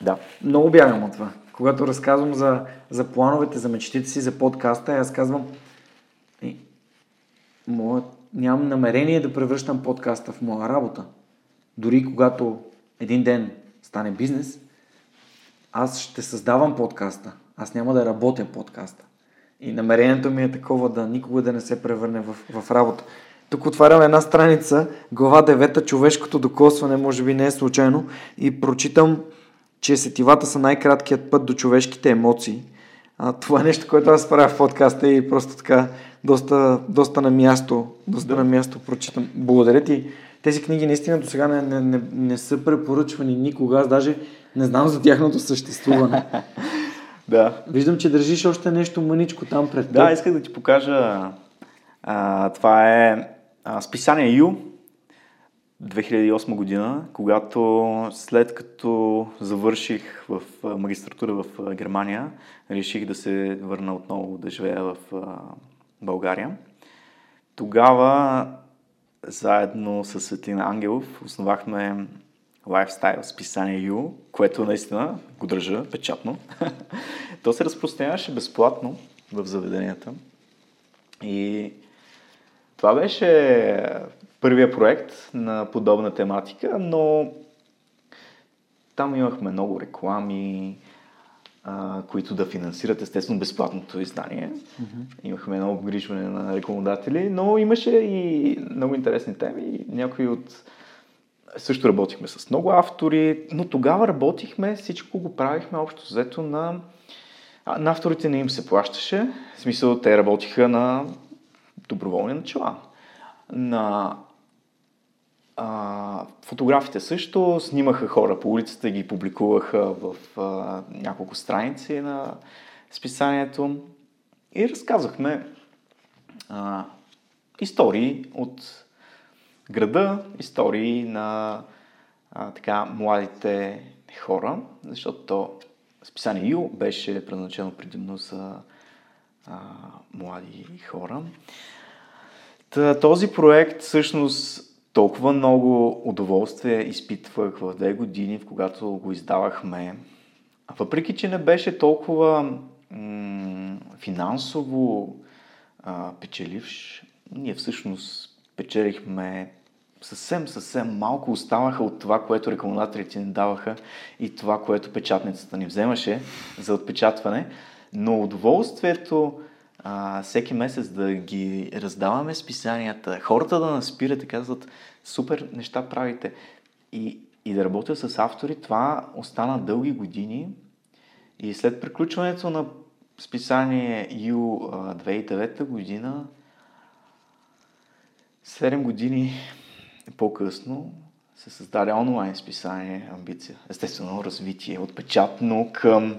Да. Много бягам от това. Когато разказвам за, за плановете, за мечтите си, за подкаста, аз казвам и, моят, нямам намерение да превръщам подкаста в моя работа. Дори когато един ден стане бизнес, аз ще създавам подкаста. Аз няма да работя подкаста. И намерението ми е такова да никога да не се превърне в, в работа. Тук отварям една страница, глава 9, човешкото докосване, може би не е случайно, и прочитам, че сетивата са най-краткият път до човешките емоции. А, това е нещо, което аз правя в подкаста и просто така доста, доста на място, доста да. на място прочитам. Благодаря ти. Тези книги наистина до сега не, не, не, не са препоръчвани никога. Аз даже не знам за тяхното съществуване. [laughs] да. Виждам, че държиш още нещо мъничко там пред теб. Да, исках да ти покажа. А, това е а, списание Ю 2008 година, когато след като завърших в магистратура в Германия, реших да се върна отново да живея в България. Тогава заедно с Светлина Ангелов основахме лайфстайл списание Ю, което наистина го държа печатно. [laughs] То се разпространяваше безплатно в заведенията. И това беше първия проект на подобна тематика, но там имахме много реклами, а, които да финансират естествено безплатното издание. Mm-hmm. Имахме много обгрижване на рекламодатели, но имаше и много интересни теми. Някои от... Също работихме с много автори, но тогава работихме, всичко го правихме общо взето на... На авторите не им се плащаше, в смисъл те работиха на доброволни начала. На а, фотографите също снимаха хора по улицата ги публикуваха в а, няколко страници на списанието и разказахме а, истории от града, истории на а, така младите хора, защото то списание Ю беше предназначено предимно за а, млади хора. Та, този проект всъщност толкова много удоволствие изпитвах в две години, в когато го издавахме. Въпреки, че не беше толкова м- финансово а, печеливш, ние всъщност печелихме съвсем, съвсем малко оставаха от това, което рекламодателите ни даваха и това, което печатницата ни вземаше за отпечатване. Но удоволствието а, всеки месец да ги раздаваме списанията, хората да наспират и казват, супер неща правите. И, и да работя с автори, това остана дълги години. И след приключването на списание Ю 2009 година, 7 години по-късно, се създаде онлайн списание Амбиция. Естествено, развитие от печатно към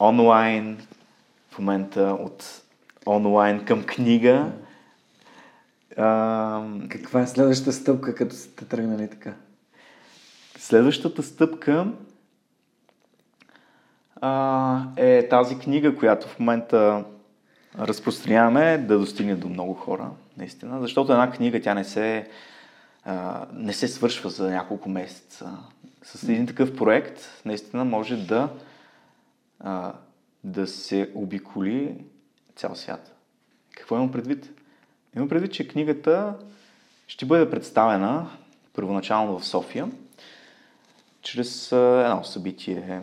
онлайн, в момента от онлайн към книга. А, Каква е следващата стъпка, като сте тръгнали така? Следващата стъпка а, е тази книга, която в момента разпространяваме, да достигне до много хора, наистина. Защото една книга, тя не се, а, не се свършва за няколко месеца. С един такъв проект, наистина може да, а, да се обиколи цял свят. Какво имам предвид? Имам предвид, че книгата ще бъде представена първоначално в София, чрез едно събитие.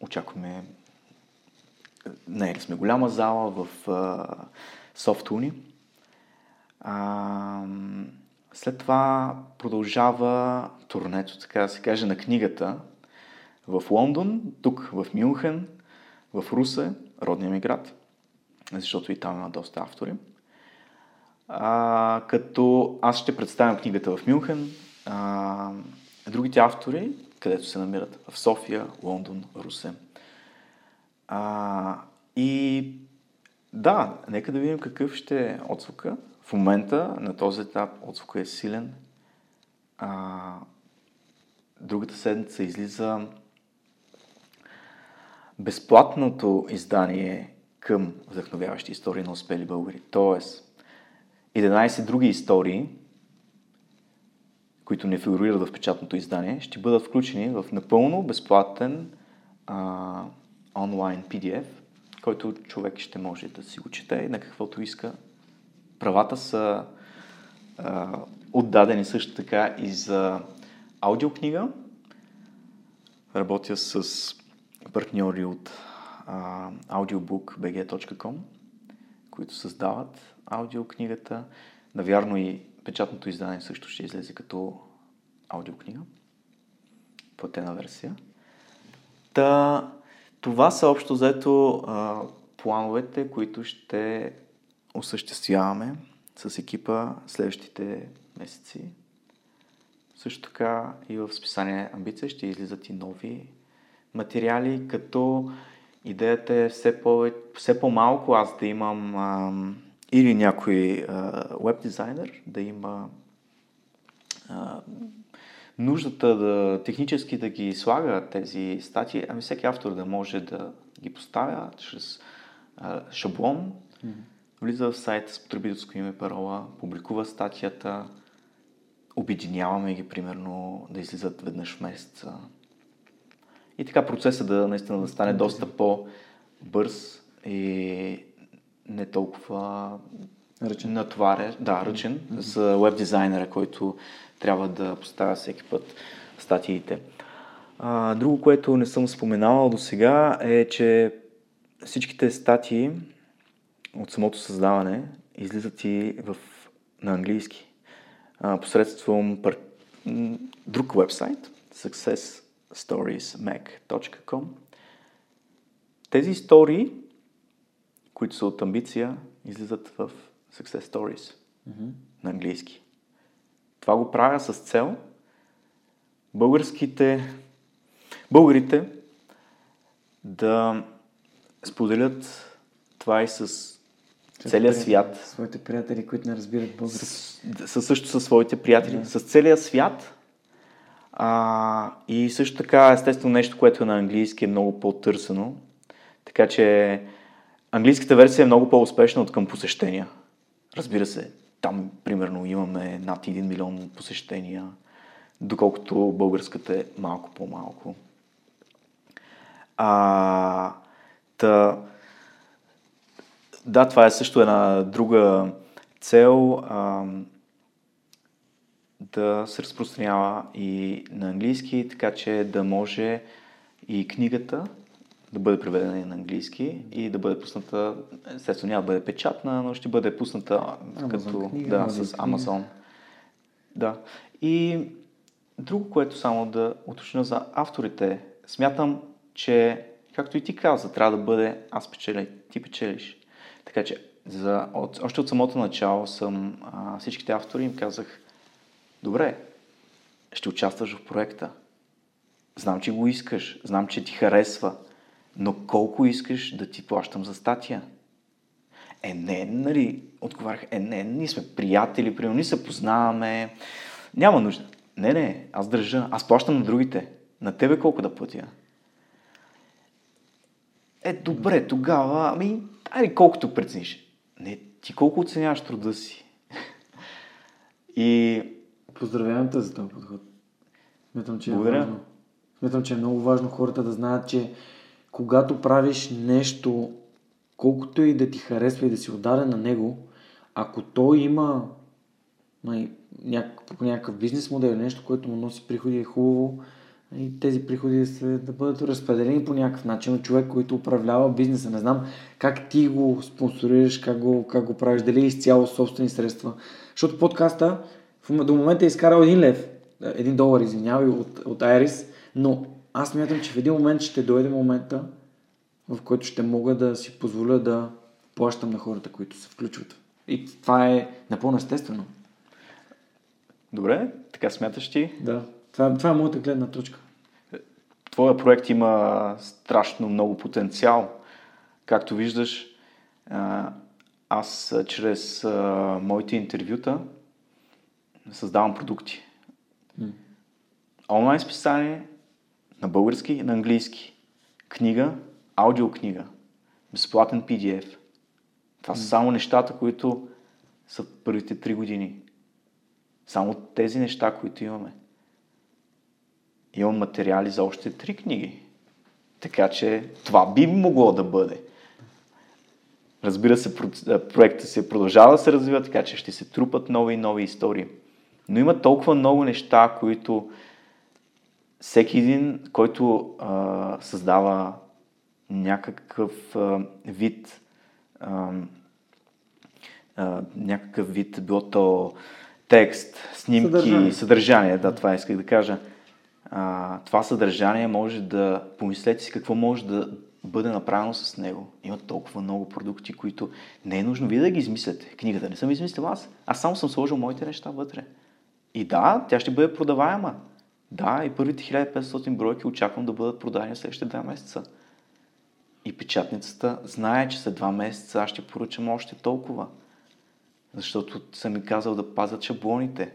Очакваме. Не, сме голяма зала в Софтуни. след това продължава турнето, така да се каже, на книгата в Лондон, тук в Мюнхен, в Русе, родния ми град, защото и там има доста автори. А, като аз ще представям книгата в Мюнхен, а, другите автори, където се намират в София, Лондон, Русе. А, и да, нека да видим какъв ще е отзвука. В момента на този етап отзвука е силен. А, другата седмица излиза безплатното издание към вдъхновяващи истории на успели българи. Тоест, 11 други истории, които не фигурират в печатното издание, ще бъдат включени в напълно безплатен а, онлайн PDF, който човек ще може да си го чете на каквото иска правата са а, отдадени също така и за аудиокнига. Работя с партньори от а, audiobookbg.com, които създават аудиокнигата. Навярно и печатното издание също ще излезе като аудиокнига. Платена версия. Та, това са общо взето а, плановете, които ще осъществяваме с екипа следващите месеци. Също така и в списание Амбиция ще излизат и нови материали, като идеята е все, по, все по-малко аз да имам а, или някой веб дизайнер да има а, нуждата да технически да ги слага тези статии, ами всеки автор да може да ги поставя чрез а, шаблон, mm-hmm. влиза в сайт с потребителско име парола, публикува статията, обединяваме ги, примерно, да излизат веднъж в месеца. И така процесът да наистина да стане доста по-бърз и не толкова ръчен. натварен, да, ръчен mm-hmm. за веб дизайнера, който трябва да поставя всеки път статиите. А, друго, което не съм споменавал до сега е, че всичките статии от самото създаване излизат и в, на английски а, посредством пар... друг вебсайт successstoriesmac.com Тези истории, които са от амбиция, излизат в Success Stories mm-hmm. на английски. Това го правя с цел българските, българите да споделят това и с целия свят. Своите приятели, които не разбират български. С, с, също със своите приятели. Да. С целия свят. А, и също така, естествено, нещо, което е на английски е много по-търсено. Така че английската версия е много по-успешна от към посещения. Разбира се, там, примерно, имаме над 1 милион посещения, доколкото българската е малко по-малко. А, та, да, това е също една друга цел а, да се разпространява и на английски, така че да може и книгата да бъде преведена и на английски и да бъде пусната, естествено няма да бъде печатна, но ще бъде пусната Amazon като книга, да, с Amazon. Да. И друго, което само да уточня за авторите. Смятам, че, както и ти каза, трябва да бъде аз печеля, ти печелиш. Така че за, от, още от самото начало съм а, всичките автори им казах, добре, ще участваш в проекта. Знам, че го искаш, знам, че ти харесва, но колко искаш да ти плащам за статия? Е, не, нали, отговарях, е, не, ние сме приятели, примерно, ние се познаваме, няма нужда. Не, не, аз държа, аз плащам на другите. На тебе колко да платя? Е, добре, тогава, ами, айде колкото прецениш. Не, ти колко оценяваш труда си? [laughs] И... Поздравявам те за този подход. Смятам, че е Благодаря. важно. Смятам, че е много важно хората да знаят, че когато правиш нещо, колкото и да ти харесва и да си отдаден на него, ако той има май, някакъв, някакъв бизнес модел, нещо, което му носи приходи е хубаво, и тези приходи да, да бъдат разпределени по някакъв начин от човек, който управлява бизнеса. Не знам как ти го спонсорираш, как го, как го правиш, дали е изцяло собствени средства. Защото подкаста до момента е изкарал един лев, един долар, извинявай, от, от Айрис, но аз мятам, че в един момент ще дойде момента, в който ще мога да си позволя да плащам на хората, които се включват. И това е напълно естествено. Добре, така смяташ ти? Да. Това, това е моята гледна точка. Твоя проект има страшно много потенциал. Както виждаш, аз чрез моите интервюта създавам продукти. Онлайн списание на български и на английски. Книга, аудиокнига, безплатен PDF. Това са само нещата, които са първите три години. Само тези неща, които имаме. Имам материали за още три книги. Така че това би могло да бъде. Разбира се, проектът се продължава да се развива, така че ще се трупат нови и нови истории. Но има толкова много неща, които всеки един, който а, създава някакъв а, вид а, а, някакъв вид, било то текст, снимки, съдържание, съдържание да, това исках да кажа. А, това съдържание може да, помислете си какво може да бъде направено с него. Има толкова много продукти, които не е нужно вие да ги измисляте. Книгата не съм измислил аз. Аз само съм сложил моите неща вътре. И да, тя ще бъде продаваема. Да, и първите 1500 бройки очаквам да бъдат продадени в следващите два месеца. И печатницата знае, че след два месеца аз ще поръчам още толкова. Защото съм ми казал да пазят шаблоните,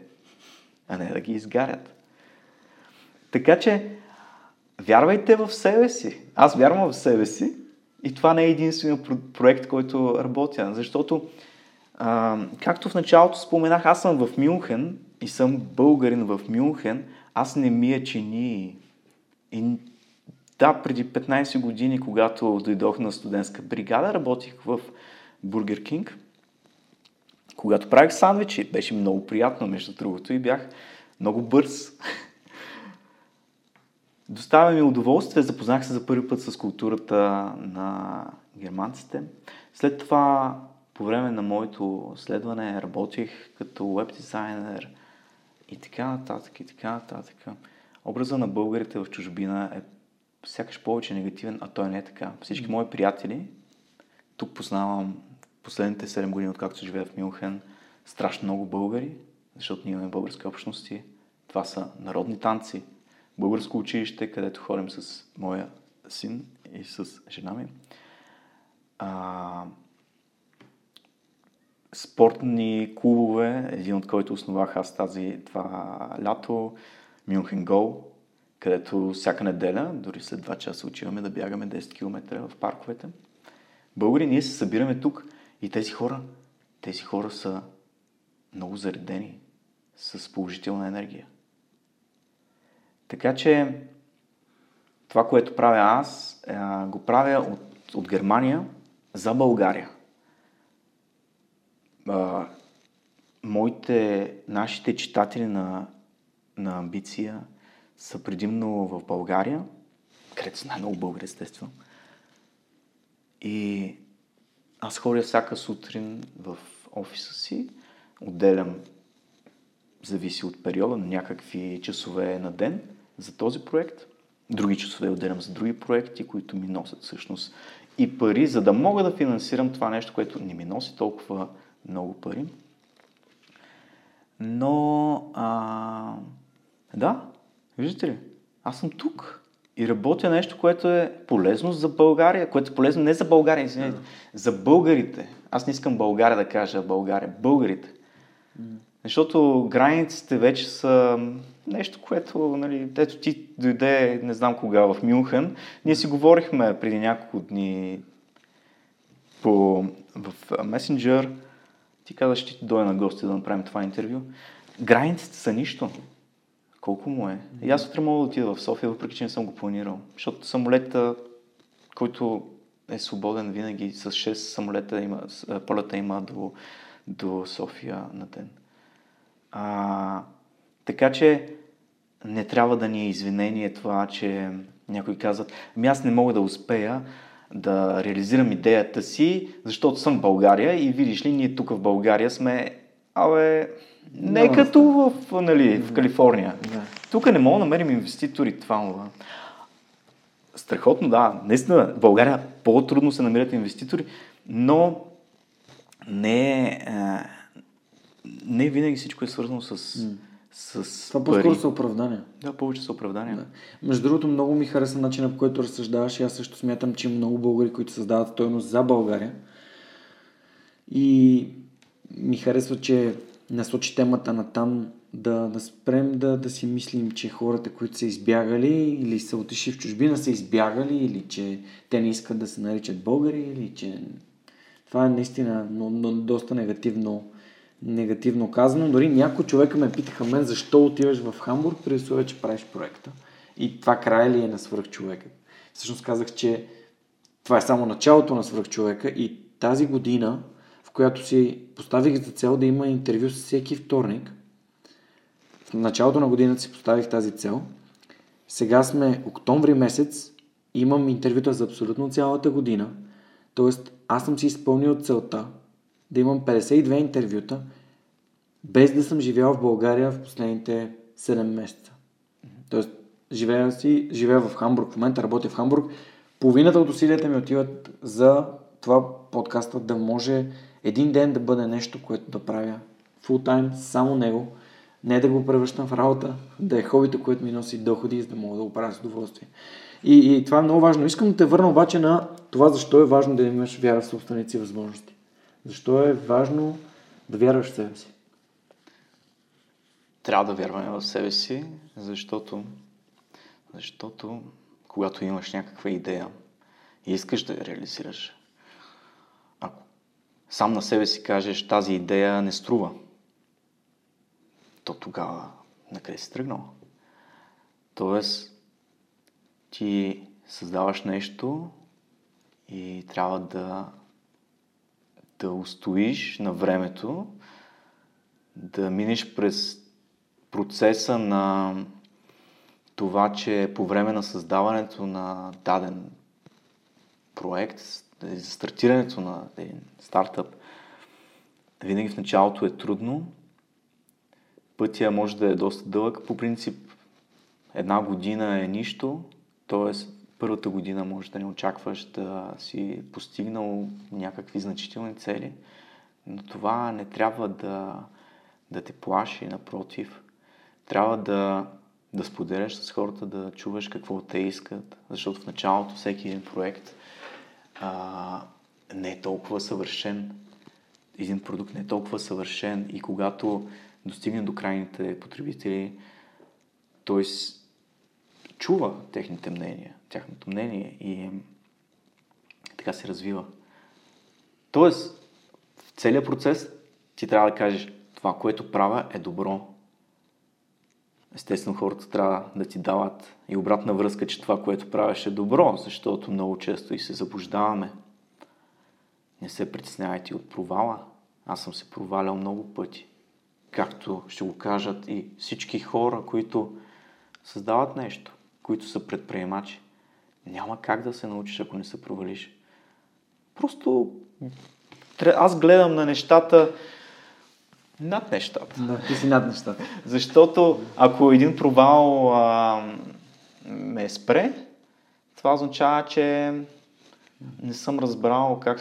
а не да ги изгарят. Така че, вярвайте в себе си. Аз вярвам в себе си и това не е единственият проект, който работя. Защото, а, както в началото споменах, аз съм в Мюнхен и съм българин в Мюнхен, аз не ми е чини. И да, преди 15 години, когато дойдох на студентска бригада, работих в Бургер Кинг. Когато правих сандвичи, беше много приятно, между другото, и бях много бърз. Доставя ми удоволствие, запознах се за първи път с културата на германците. След това, по време на моето следване, работих като веб дизайнер и така нататък, и така нататък. Образа на българите в чужбина е сякаш повече негативен, а той не е така. Всички мои приятели, тук познавам последните 7 години, откакто живея в Мюнхен, страшно много българи, защото ние имаме български общности. Това са народни танци, българско училище, където ходим с моя син и с жена ми. А, спортни клубове, един от който основах аз тази това лято, Мюнхен Гол, където всяка неделя, дори след 2 часа отиваме да бягаме 10 км в парковете. Българи, ние се събираме тук и тези хора, тези хора са много заредени с положителна енергия. Така че това, което правя аз, е, го правя от, от Германия за България. А, моите, нашите читатели на, на амбиция са предимно в България, където са най-много българи, естествено. И аз ходя всяка сутрин в офиса си, отделям, зависи от периода, някакви часове на ден за този проект. Други часове отделям за други проекти, които ми носят всъщност и пари, за да мога да финансирам това нещо, което не ми носи толкова много пари. Но, а, да, виждате ли, аз съм тук и работя нещо, което е полезно за България, което е полезно не за България, извинете, за българите. Аз не искам България да кажа България, българите. Защото границите вече са нещо, което, нали, ето ти дойде, не знам кога, в Мюнхен. Ние си говорихме преди няколко дни по, в месенджер. Ти казаш, ще ти дойде на гости да направим това интервю. Границите са нищо. Колко му е? И аз утре мога да отида в София, въпреки че не съм го планирал. Защото самолета, който е свободен винаги, с 6 самолета има, полета има до, до София на ден. А, така че не трябва да ни е извинение това, че някои казват, ами аз не мога да успея да реализирам идеята си, защото съм в България и видиш ли, ние тук в България сме, абе, не е като в, нали, в Калифорния. Да. Тук не мога да намерим инвеститори, това, това. Страхотно, да. Наистина, в България по-трудно се намират инвеститори, но не е, не винаги всичко е свързано с, с Това по-скоро са оправдания. Да, повече са оправдания. Да. Между другото, много ми хареса начина по който разсъждаваш аз също смятам, че има много българи, които създават стойност за България. И ми харесва, че насочи темата на там да, да спрем да, да си мислим, че хората, които са избягали или са отишли в чужбина, са избягали или че те не искат да се наричат българи или че това е наистина но, но, доста негативно, негативно казано. Дори някои човека ме питаха мен защо отиваш в Хамбург, преди да че правиш проекта. И това край ли е на свръх човека. Всъщност казах, че това е само началото на свръх човека и тази година, в която си поставих за цел да има интервю с всеки вторник, в началото на годината си поставих тази цел. Сега сме октомври месец, имам интервюта за абсолютно цялата година. Тоест, аз съм си изпълнил целта да имам 52 интервюта, без да съм живял в България в последните 7 месеца. Тоест, живея си, живея в Хамбург, в момента работя в Хамбург. Половината от усилията ми отиват за това подкаста да може един ден да бъде нещо, което да правя фул тайм, само него, не да го превръщам в работа, да е хобито, което ми носи доходи, за да мога да го правя с удоволствие. И, и това е много важно. Искам да те върна обаче на това, защо е важно да имаш вяра в собственици и възможности. Защо е важно да вярваш в себе си. Трябва да вярваме в себе си, защото, защото когато имаш някаква идея и искаш да я реализираш, ако сам на себе си кажеш тази идея не струва, то тогава на къде си тръгнал? Тоест, ти създаваш нещо и трябва да, да устоиш на времето, да минеш през процеса на това, че по време на създаването на даден проект, за стартирането на един стартъп, винаги в началото е трудно. Пътя може да е доста дълъг. По принцип, една година е нищо, т.е. първата година може да не очакваш да си постигнал някакви значителни цели, но това не трябва да, да те плаши, напротив. Трябва да, да споделяш с хората, да чуваш какво те искат, защото в началото всеки един проект а, не е толкова съвършен. Един продукт не е толкова съвършен и когато достигне до крайните потребители, той чува техните мнения, тяхното мнение и така се развива. Тоест, в целият процес ти трябва да кажеш това, което правя е добро. Естествено, хората трябва да ти дават и обратна връзка, че това, което правиш е добро, защото много често и се заблуждаваме. Не се притеснявайте от провала. Аз съм се провалял много пъти. Както ще го кажат и всички хора, които създават нещо които са предприемачи. Няма как да се научиш, ако не се провалиш. Просто аз гледам на нещата над нещата. Да, ти си над нещата. Защото ако един провал а, ме спре, това означава, че не съм разбрал как,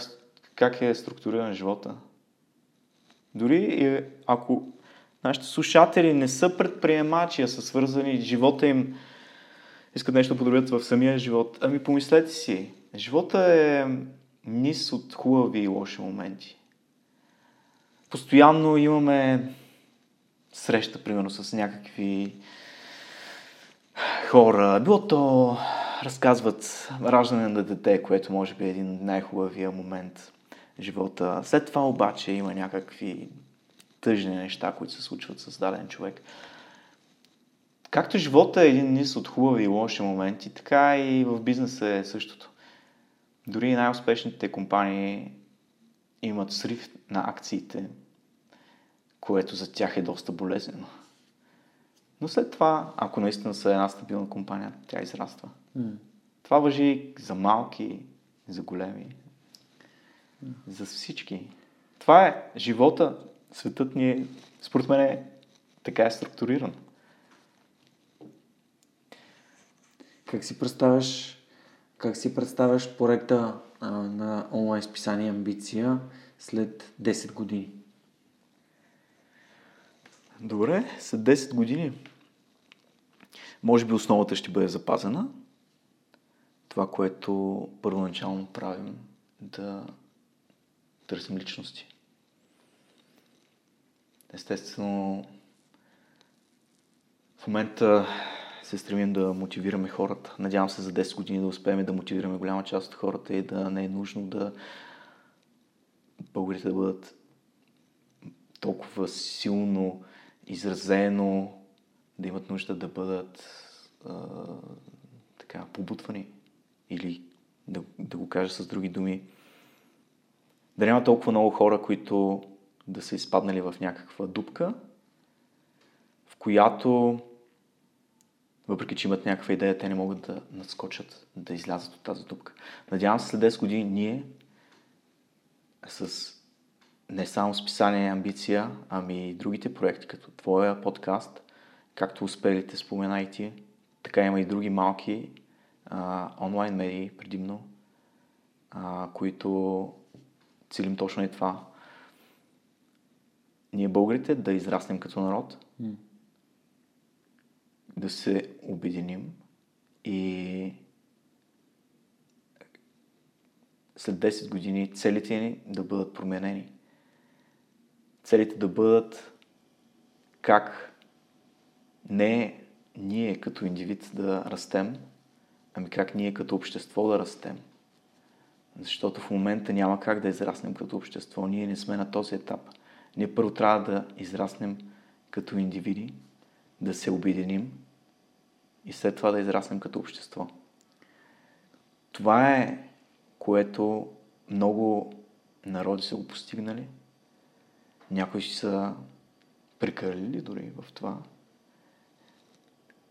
как е структуриран живота. Дори ако нашите слушатели не са предприемачи, а са свързани живота им искат нещо да подобрят в самия живот. Ами помислете си, живота е низ от хубави и лоши моменти. Постоянно имаме среща, примерно, с някакви хора. Било то разказват раждане на дете, което може би е един най-хубавия момент в живота. След това обаче има някакви тъжни неща, които се случват с даден човек. Както живота е един низ от хубави и лоши моменти, така и в бизнеса е същото. Дори най-успешните компании имат срив на акциите, което за тях е доста болезнено. Но след това, ако наистина са една стабилна компания, тя израства. Mm. Това въжи за малки, за големи, mm. за всички. Това е живота, светът ни е, според мен, е, така е структуриран. Как си представяш, как си представяш проекта а, на онлайн списание Амбиция след 10 години? Добре, след 10 години може би основата ще бъде запазена. Това, което първоначално правим, да търсим личности. Естествено, в момента се стремим да мотивираме хората. Надявам се за 10 години да успеем да мотивираме голяма част от хората и да не е нужно да българите да бъдат толкова силно изразено, да имат нужда да бъдат а, така побутвани или да, да го кажа с други думи, да няма толкова много хора, които да са изпаднали в някаква дупка, в която, въпреки че имат някаква идея, те не могат да надскочат, да излязат от тази дупка. Надявам се след 10 години ние с не само списание амбиция, ами и другите проекти, като твоя подкаст, както успелите споменайте, така има и други малки а, онлайн медии предимно, а, които целим точно и това. Ние българите да израснем като народ. Да се обединим и след 10 години целите ни да бъдат променени. Целите да бъдат как не ние като индивид да растем, ами как ние като общество да растем. Защото в момента няма как да израснем като общество. Ние не сме на този етап. Ние първо трябва да израснем като индивиди, да се обединим и след това да израснем като общество. Това е което много народи са го постигнали. Някои са прекалили дори в това.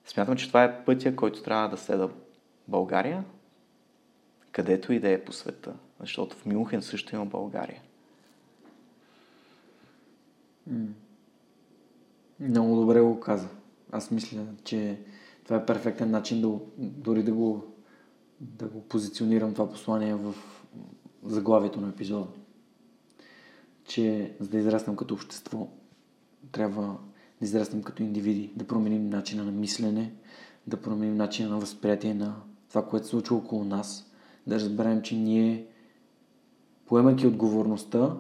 Смятам, че това е пътя, който трябва да следва България, където и да е по света. Защото в Мюнхен също има България. Много добре го каза. Аз мисля, че това е перфектен начин да, дори да го, да го позиционирам това послание в заглавието на епизода. Че за да израснем като общество, трябва да израснем като индивиди, да променим начина на мислене, да променим начина на възприятие на това, което се случва около нас, да разберем, че ние, поемайки отговорността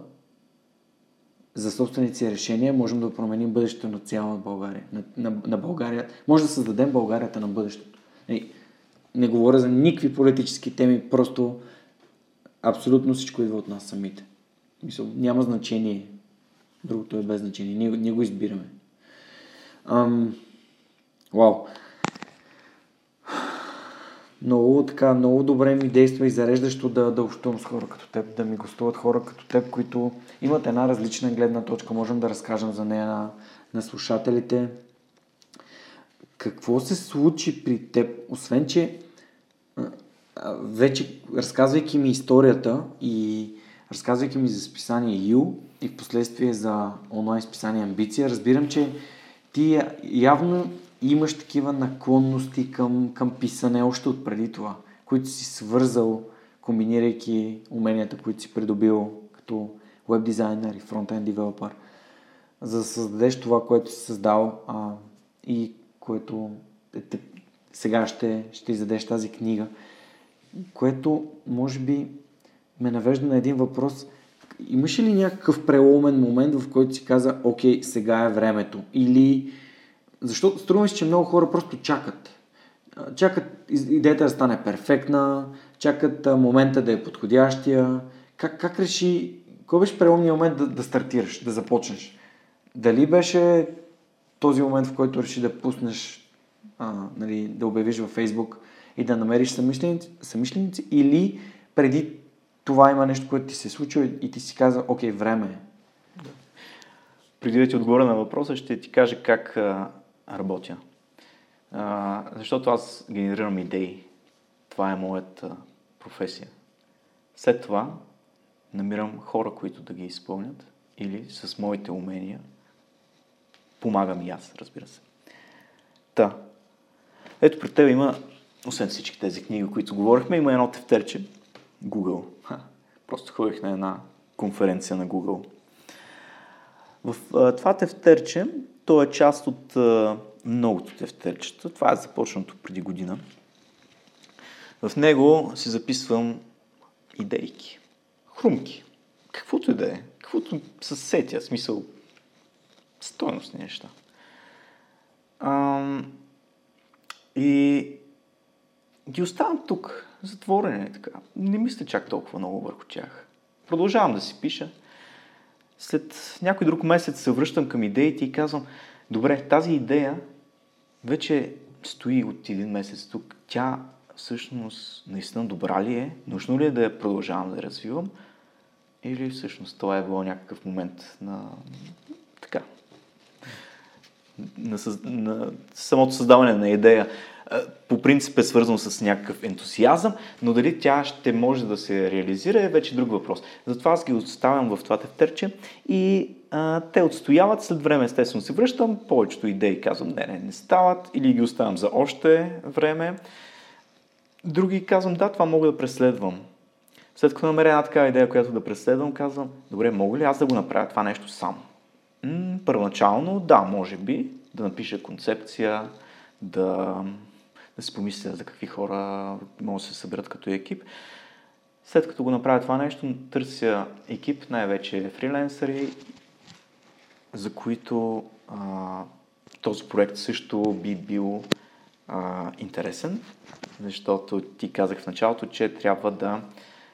за собствените си решения, можем да променим бъдещето на цяла България. На, на, на България. Може да създадем Българията на бъдещето. Не, не говоря за никакви политически теми, просто абсолютно всичко идва от нас самите. Мисъл, няма значение. Другото е без значение. Ние, ние го избираме. Ам... Вау. Много, така, много добре ми действа и зареждащо да, да общувам с хора като теб, да ми гостуват хора като теб, които имат една различна гледна точка. Можем да разкажем за нея на, на слушателите. Какво се случи при теб, освен че вече разказвайки ми историята и разказвайки ми за списание Ю и в последствие за онлайн списание Амбиция, разбирам, че ти явно имаш такива наклонности към, към писане още от преди това, които си свързал, комбинирайки уменията, които си придобил като веб дизайнер и фронтен девелопър, за да създадеш това, което си създал а, и което е, те, сега ще, ще издадеш тази книга, което може би ме навежда на един въпрос. Имаше ли някакъв преломен момент, в който си каза, окей, сега е времето? Или защото струва се, че много хора просто чакат. Чакат идеята да стане перфектна, чакат момента да е подходящия. Как, как реши, кой беше преломният момент да, да стартираш, да започнеш? Дали беше този момент, в който реши да пуснеш, а, нали, да обявиш във Фейсбук и да намериш самишленици, самишленици или преди това има нещо, което ти се е случило и ти си каза, окей, време е. Преди да ти отговоря на въпроса, ще ти кажа как работя. А, защото аз генерирам идеи. Това е моята професия. След това намирам хора, които да ги изпълнят или с моите умения помагам и аз, разбира се. Та. Ето при теб има, освен всички тези книги, които говорихме, има едно тефтерче. Google. Ха, просто ходих на една конференция на Google. В а, това тефтерче то е част от а, многото тефтерчета. Това е започнато преди година. В него си записвам идейки, хрумки, каквото и да е, каквото се сетя, смисъл, стойностни неща. А, и ги оставам тук, затворени така. Не мисля чак толкова много върху тях. Продължавам да си пиша след някой друг месец се връщам към идеите и казвам, добре, тази идея вече стои от един месец тук. Тя всъщност наистина добра ли е? Нужно ли е да я продължавам да я развивам? Или всъщност това е било някакъв момент на така на, съз... на самото създаване на идея. По принцип е свързано с някакъв ентусиазъм, но дали тя ще може да се реализира е вече друг въпрос. Затова аз ги оставям в това тефтерче и а, те отстояват. След време естествено се връщам, повечето идеи казвам не, не, не стават или ги оставям за още време. Други казвам да, това мога да преследвам. След като намеря една такава идея, която да преследвам, казвам, добре, мога ли аз да го направя това нещо сам? М- първоначално, да, може би, да напиша концепция, да, да си помисля за какви хора могат да се съберат като екип. След като го направя това нещо, търся екип, най-вече фриленсъри, за които а, този проект също би бил а, интересен, защото ти казах в началото, че трябва да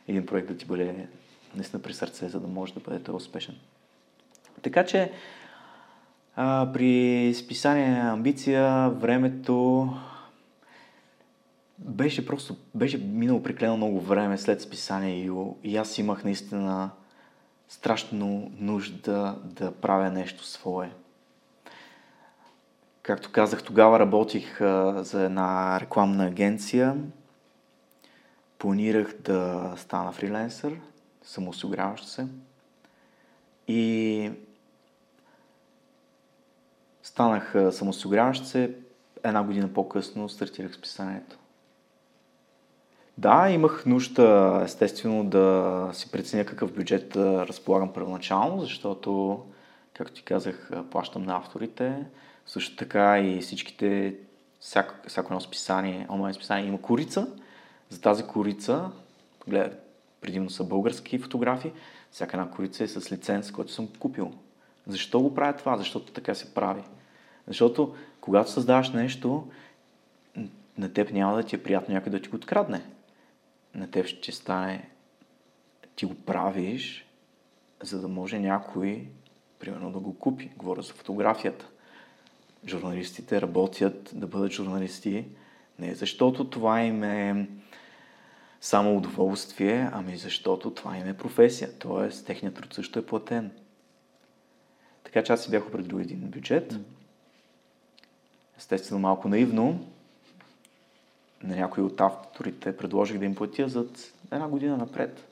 един проект да ти бъде наистина при сърце, за да може да бъде успешен. Така че а, при списание амбиция времето беше просто, беше минало приклено много време след списание и аз имах наистина страшно нужда да правя нещо свое. Както казах, тогава работих а, за една рекламна агенция. Планирах да стана фриленсър, самоосигуряващ се. И станах самоосигуряващ се. Една година по-късно стартирах списанието. Да, имах нужда, естествено, да си преценя какъв бюджет да разполагам първоначално, защото, както ти казах, плащам на авторите. Също така и всичките, всяко, всяко едно списание, онлайн списание има корица. За тази корица, гледа, предимно са български фотографии, всяка една корица е с лиценз, който съм купил. Защо го правя това? Защото така се прави. Защото когато създаваш нещо, на теб няма да ти е приятно някой да ти го открадне на теб ще стане, ти го правиш, за да може някой, примерно, да го купи. Говоря за фотографията. Журналистите работят да бъдат журналисти не защото това им е само удоволствие, ами защото това им е професия. Тоест, техният труд също е платен. Така че аз си бях определил един бюджет. Естествено, малко наивно, на някои от авторите предложих да им платя за една година напред.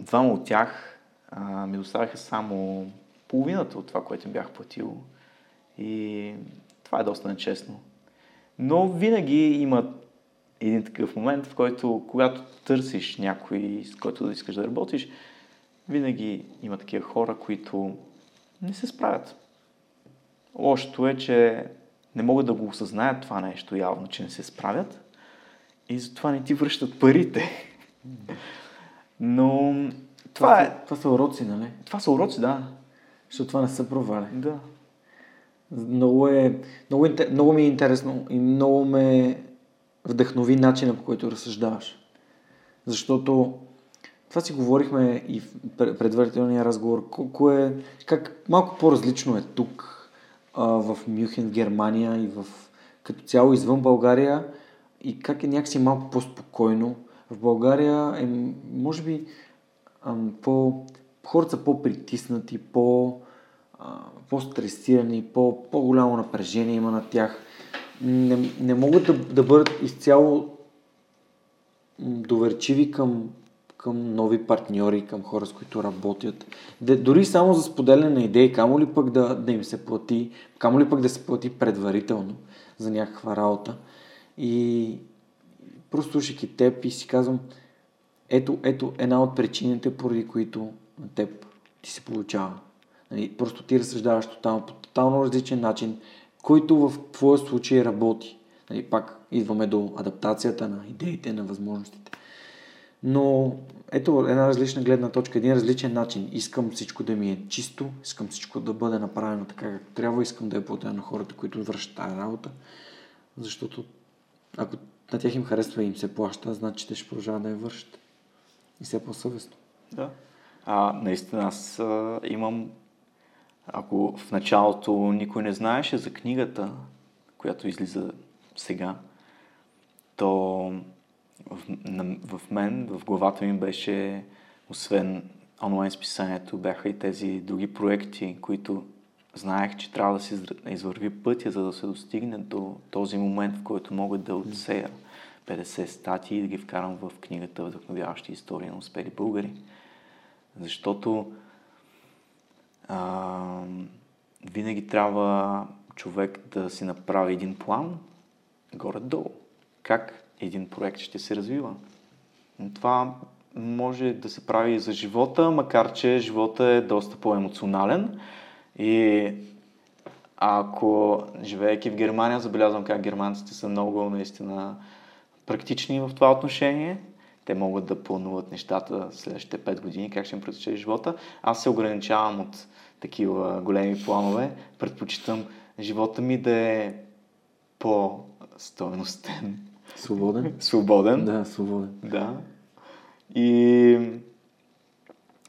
Двама от тях а, ми доставяха само половината от това, което им бях платил. И това е доста нечестно. Но винаги има един такъв момент, в който, когато търсиш някой, с който да искаш да работиш, винаги има такива хора, които не се справят. Лошото е, че не могат да го осъзнаят това нещо явно, че не се справят и затова не ти връщат парите. Но това, това е... Това са уроци, нали? Това са уроци, да. Защото това не са провали. Да. Много, е, много, много ми е интересно и много ме вдъхнови начина по който разсъждаваш. Защото това си говорихме и в предварителния разговор. Колко е, как малко по-различно е тук а, в Мюхен, Германия и в като цяло извън България и как е някакси малко по-спокойно. В България е, може би, по, хората са по-притиснати, по, по-стресирани, по, по-голямо напрежение има на тях. Не, не могат да, да бъдат изцяло доверчиви към към нови партньори, към хора, с които работят. Де, дори само за споделяне на идеи, камо ли пък да, да им се плати, камо ли пък да се плати предварително за някаква работа. И просто слушайки теб и си казвам, ето, ето една от причините, поради които на теб ти се получава. Нали, просто ти разсъждаваш тотално, по тотално различен начин, който в твоя случай работи. Нали, пак идваме до адаптацията на идеите, на възможностите. Но ето една различна гледна точка, един различен начин. Искам всичко да ми е чисто, искам всичко да бъде направено така както трябва, искам да е платено на хората, които вършат тази работа. Защото ако на тях им харесва и им се плаща, значи те ще продължават да я вършат. И все по-съвестно. Да. А, наистина аз а, имам, ако в началото никой не знаеше за книгата, която излиза сега, то в в мен, в главата ми беше, освен онлайн списанието, бяха и тези други проекти, които знаех, че трябва да се извърви пътя, за да се достигне до този момент, в който мога да отсея 50 статии и да ги вкарам в книгата Вдъхновяващи истории на успели българи. Защото а, винаги трябва човек да си направи един план горе-долу. Как един проект ще се развива. Това може да се прави и за живота, макар че живота е доста по-емоционален. И ако живеейки в Германия, забелязвам как германците са много наистина практични в това отношение. Те могат да плануват нещата следващите 5 години, как ще им протече живота. Аз се ограничавам от такива големи планове. Предпочитам живота ми да е по-стойностен. Свободен? свободен. Да, свободен. Да. И...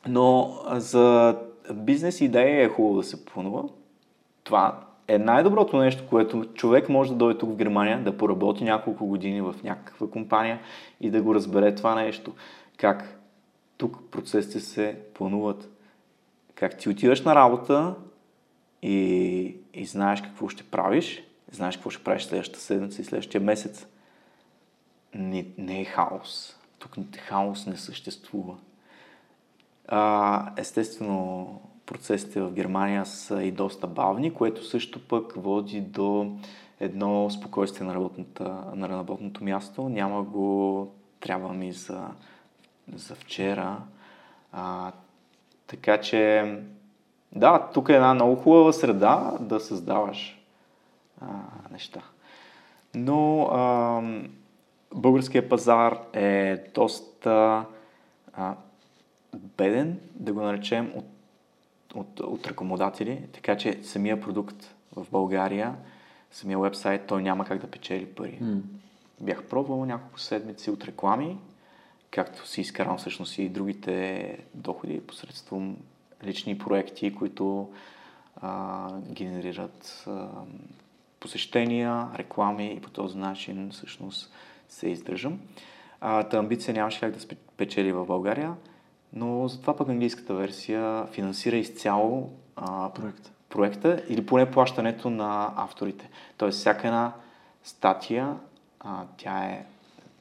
Но за бизнес идея е хубаво да се планува. Това е най-доброто нещо, което човек може да дойде тук в Германия, да поработи няколко години в някаква компания и да го разбере това нещо. Как тук процесите се плануват. Как ти отиваш на работа и, и знаеш какво ще правиш, знаеш какво ще правиш следващата седмица и следващия месец. Не, не е хаос. Тук хаос не съществува. А, естествено, процесите в Германия са и доста бавни, което също пък води до едно спокойствие на, работната, на работното място. Няма го трябва ми за, за вчера. А, така че, да, тук е една много хубава среда да създаваш а, неща. Но а, българския пазар е доста а, беден, да го наречем, от, от, от ръкомодатели, така че самия продукт в България, самия вебсайт, той няма как да печели пари. Mm. Бях пробвал няколко седмици от реклами, както си изкарвам всъщност и другите доходи посредством лични проекти, които а, генерират а, посещения, реклами и по този начин всъщност се издържам. А, та амбиция нямаше как да спечели в България, но затова пък английската версия финансира изцяло а, Проект. проекта или поне плащането на авторите. Тоест всяка една статия, а, тя, е,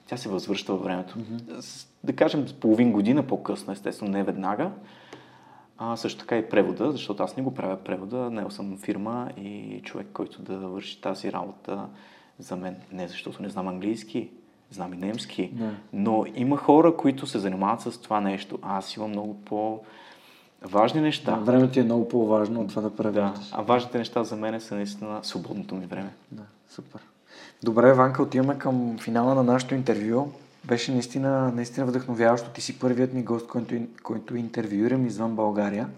тя се възвръща във времето. Mm-hmm. Да кажем, с половин година по-късно, естествено, не веднага. А, също така и превода, защото аз не го правя превода, не съм фирма и човек, който да върши тази работа за мен. Не защото не знам английски, знам и немски, Да. но има хора, които се занимават с това нещо. Аз имам много по важни неща. Да, времето е много по-важно от това да Да, превеждаш. а важните неща за мен са наистина свободното ми време. Да, супер. Добре, Ванка, отиваме към финала на нашето интервю. Беше наистина, наистина вдъхновяващо. Ти си първият ми гост, който, който интервюирам извън България.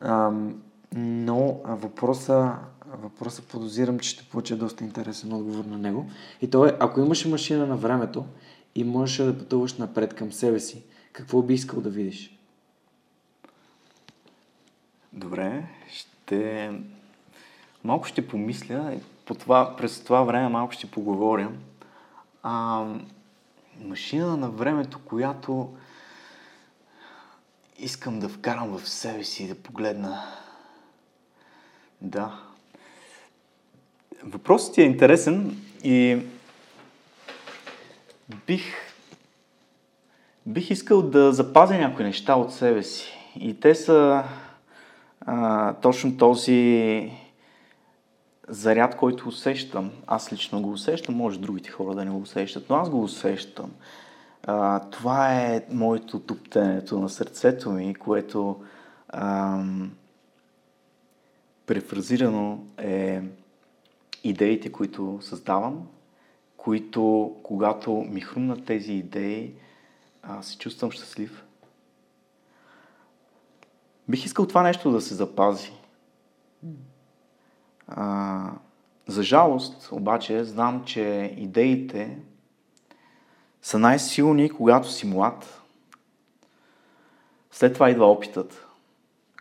Ам, но въпроса, въпроса подозирам, че ще получа доста интересен отговор на него. И то е, ако имаше машина на времето и можеш да пътуваш напред към себе си, какво би искал да видиш? Добре, ще... Малко ще помисля, и по това, през това време малко ще поговоря. А, машина на времето, която искам да вкарам в себе си и да погледна. Да. Въпросът ти е интересен и бих, бих искал да запазя някои неща от себе си. И те са а, точно този заряд, който усещам. Аз лично го усещам, може другите хора да не го усещат, но аз го усещам. А, това е моето туптенето на сърцето ми, което ам, префразирано е идеите, които създавам, които, когато ми хрумнат тези идеи, се чувствам щастлив. Бих искал това нещо да се запази. А, за жалост, обаче, знам, че идеите са най-силни, когато си млад. След това идва опитът,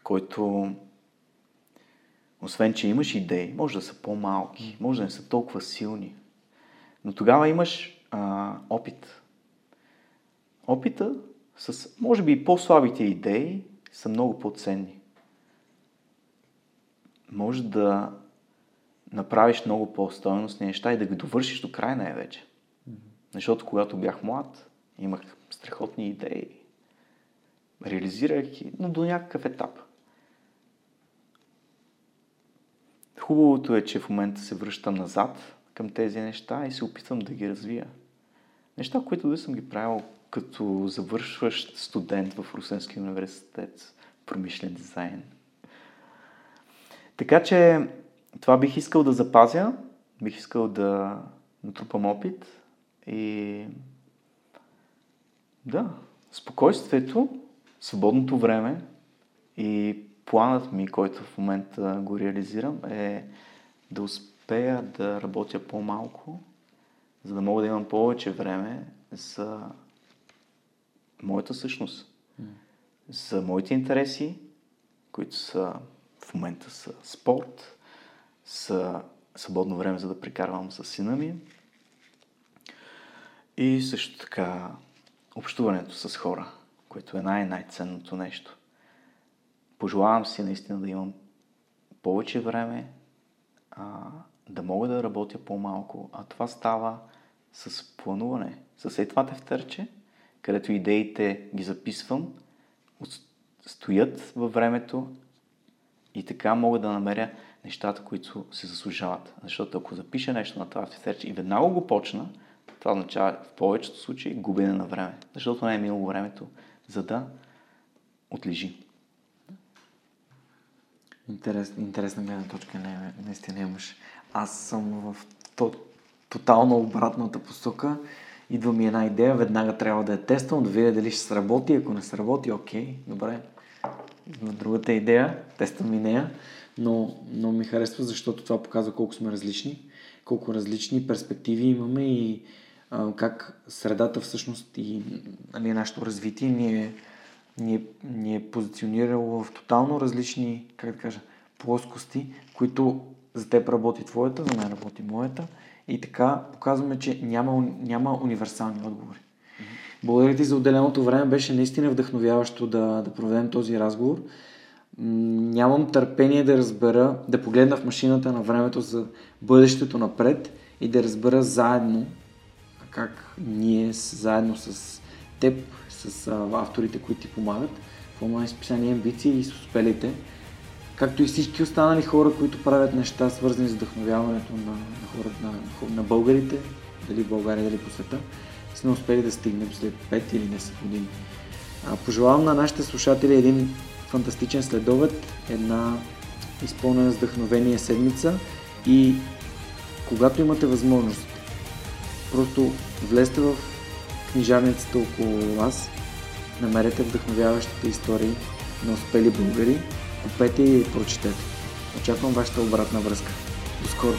който, освен, че имаш идеи, може да са по-малки, може да не са толкова силни, но тогава имаш а, опит. опита с, може би, по-слабите идеи са много по-ценни. Може да направиш много по-стойностни неща и да ги довършиш до край най-вече. Защото когато бях млад, имах страхотни идеи. Реализирах ги, но до някакъв етап. Хубавото е, че в момента се връщам назад към тези неща и се опитвам да ги развия. Неща, които да съм ги правил като завършващ студент в Русенския университет, промишлен дизайн. Така че това бих искал да запазя, бих искал да натрупам опит и да, спокойствието, свободното време и планът ми, който в момента го реализирам е да успея да работя по-малко, за да мога да имам повече време за моята същност, за моите интереси, които са в момента са спорт, са свободно време за да прекарвам с сина ми. И също така общуването с хора, което е най-най-ценното нещо. Пожелавам си наистина да имам повече време, а, да мога да работя по-малко, а това става с плануване, с е това тефтерче, където идеите ги записвам, стоят във времето и така мога да намеря нещата, които се заслужават. Защото ако запиша нещо на това тефтерче и веднага го почна, това означава в повечето случаи губене на време. Защото не е минало времето, за да отлежи. Интерес, интересна гледна точка, не, наистина имаш. Аз съм в то, тотално обратната посока. Идва ми една идея, веднага трябва да я тествам, да видя дали ще сработи. Ако не сработи, окей, добре. Идва другата идея, тествам и нея, но, но ми харесва, защото това показва колко сме различни, колко различни перспективи имаме и а, как средата всъщност и нали, нашето развитие ни е, ни, е, ни е позиционирало в тотално различни, как да кажа, плоскости, които за теб работи твоята, за мен работи моята. И така показваме, че няма, няма универсални отговори. Mm-hmm. Благодаря ти за отделеното време. Беше наистина вдъхновяващо да, да проведем този разговор. Нямам търпение да разбера, да погледна в машината на времето за бъдещето напред и да разбера заедно как ние заедно с теб, с а, авторите, които ти помагат, в онлайн списание амбиции и с успелите, както и всички останали хора, които правят неща, свързани с вдъхновяването на, на, хора, на, на българите, дали в България, дали по света, сме успели да стигнем след 5 или 10 години. А, пожелавам на нашите слушатели един фантастичен следобед, една изпълнена с вдъхновение седмица и когато имате възможност, просто влезте в книжарницата около вас, намерете вдъхновяващите истории на успели българи, купете и прочетете. Очаквам вашата обратна връзка. До скоро!